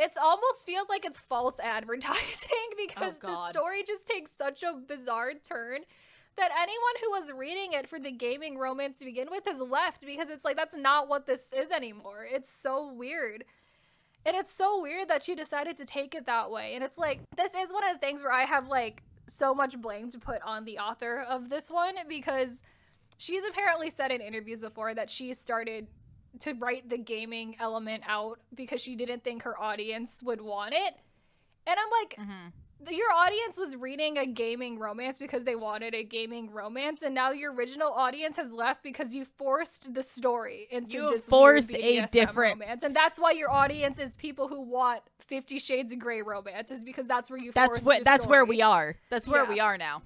it's almost feels like it's false advertising <laughs> oh, because the story just takes such a bizarre turn that anyone who was reading it for the gaming romance to begin with has left because it's like that's not what this is anymore. It's so weird. And it's so weird that she decided to take it that way. And it's like, this is one of the things where I have like so much blame to put on the author of this one because she's apparently said in interviews before that she started to write the gaming element out because she didn't think her audience would want it. And I'm like, Mhm. your audience was reading a gaming romance because they wanted a gaming romance, and now your original audience has left because you forced the story into You this forced a different- romance, and that's why your audience is people who want Fifty Shades of Grey romance, is because that's where you That's what. That's where we are. That's where Yeah. we are now.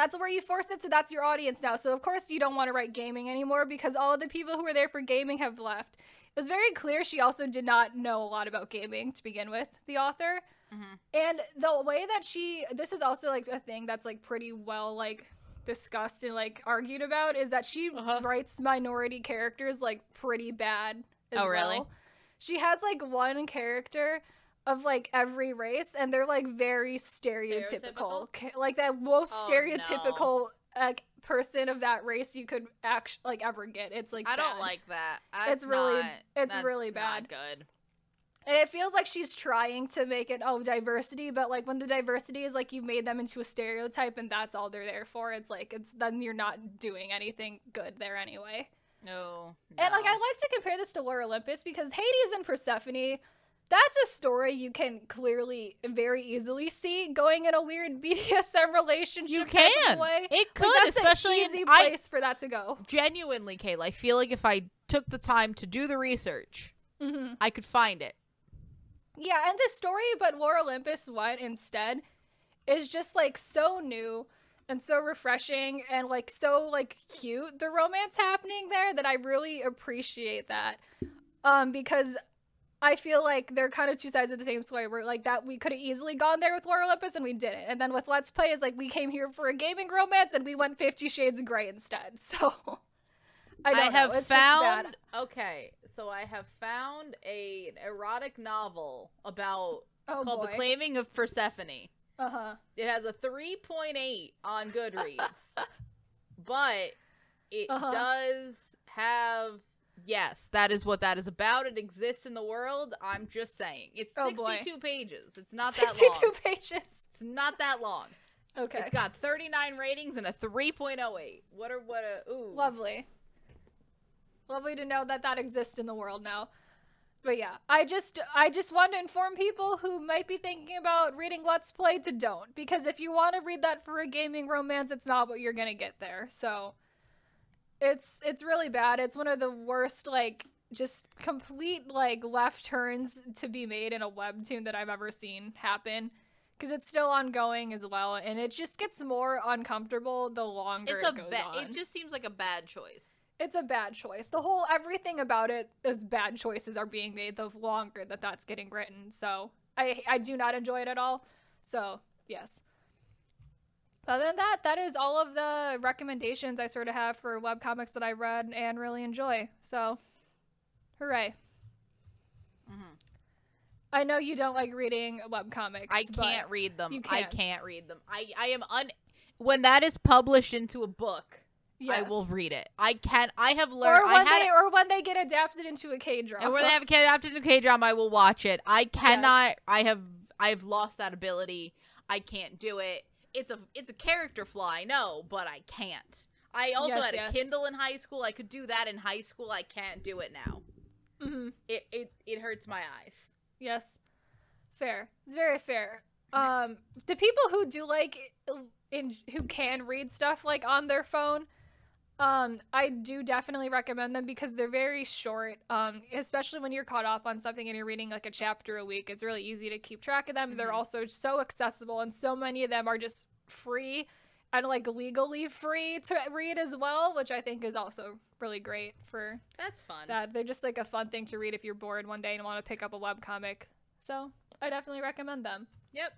That's where you forced it, so that's your audience now. So of course you don't want to write gaming anymore because all of the people who were there for gaming have left. It was very clear she also did not know a lot about gaming to begin with, the author. Mhm. And the way that she this is also like a thing that's like pretty well like discussed and like argued about is that she Uh-huh. writes minority characters like pretty bad as Oh, really? well. She has like one character of like every race and they're like very stereotypical, Stereotypical? Like that most Oh, stereotypical like person of that race you could actually like ever get it's like I don't like that. It's really- not- it's that's really bad. good. and it feels like she's trying to make it oh diversity but like when the diversity is like you've made them into a stereotype and that's all they're there for it's like it's then you're not doing anything good there anyway No. and like i like to compare this to lore olympus because hades and persephone that's a story you can clearly very easily see going in a weird <laughs> bdsm relationship You can. way It Like, could, that's especially an easy in, I place for that to go genuinely, Kayla. I feel like if I took the time to do the research, hmm I could find it. Yeah, and this story, but Lore Olympus what instead is just like so new and so refreshing and like so like cute the romance happening there that I really appreciate that. Um because I feel like they're kind of two sides of the same story. We're like that we could have easily gone there with Lore Olympus and we didn't. And then with Let's Play is like we came here for a gaming romance and we went 50 shades of gray instead. <laughs> So I don't have know. It's just bad. found okay, so I have found a an erotic novel about oh called boy. The Claiming of Persephone. uh-huh. It has a 3.8 on Goodreads. <laughs> but it Uh-huh. does have yes, that is what that is about. It exists in the world. I'm just saying. It's Oh, boy. 62 pages. It's not that 62 long. pages. It's not that long. Okay. It's got 39 ratings and a 3.08. What are what a ooh. Lovely. Lovely to know that that exists in the world now. but yeah, I just I just want to inform people who might be thinking about reading Let's Play to don't because if you want to read that for a gaming romance, it's not what you're gonna get there. So it's it's really bad. It's one of the worst like just complete like left turns to be made in a webtoon that I've ever seen happen because it's still ongoing as well, and it just gets more uncomfortable the longer It's a it goes ba- on. it just seems like a bad choice. it's a bad choice. The whole everything about it is bad choices are being made the longer that that's getting written. So I I do not enjoy it at all. So yes. Other than that, that is all of the recommendations I sort of have for webcomics that I read and really enjoy. So, hooray! Mhm. I know you don't like reading webcomics. I can't read them. you I can't. can't read them. I I am un. When that is published into a book, I will read it. I can. I have Or learned. I when had. they or when they get adapted into a K drama. and when they have a adapted to K drama, I will watch it. I cannot. I have. I have lost that ability. I can't do it. It's a. It's a character flaw. I know, but I can't. I also Yes, had a yes. Kindle in high school. I could do that in high school. I can't do it now. hmm It it it hurts my eyes. Yes. Fair. It's very fair. Um, the people who do like in who can read stuff like on their phone, um, I do definitely recommend them because they're very short. Um, especially when you're caught up on something and you're reading like a chapter a week, it's really easy to keep track of them. They're Mhm. also so accessible, and so many of them are just free and like legally free to read as well, which I think is also really great for That's fun. that they're just like a fun thing to read if you're bored one day and want to pick up a web comic. So I definitely recommend them. yep.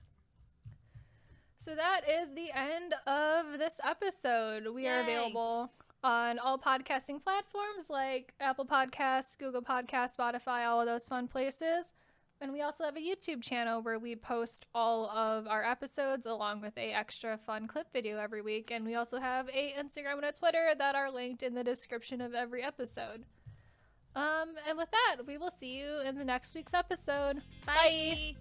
So that is the end of this episode. We are available on all podcasting platforms like Apple Podcasts, Google Podcasts, Spotify, all of those fun places. And we also have a YouTube channel where we post all of our episodes along with a extra fun clip video every week. And we also have a Instagram and a Twitter that are linked in the description of every episode. Um, and with that, we will see you in the next week's episode. Bye.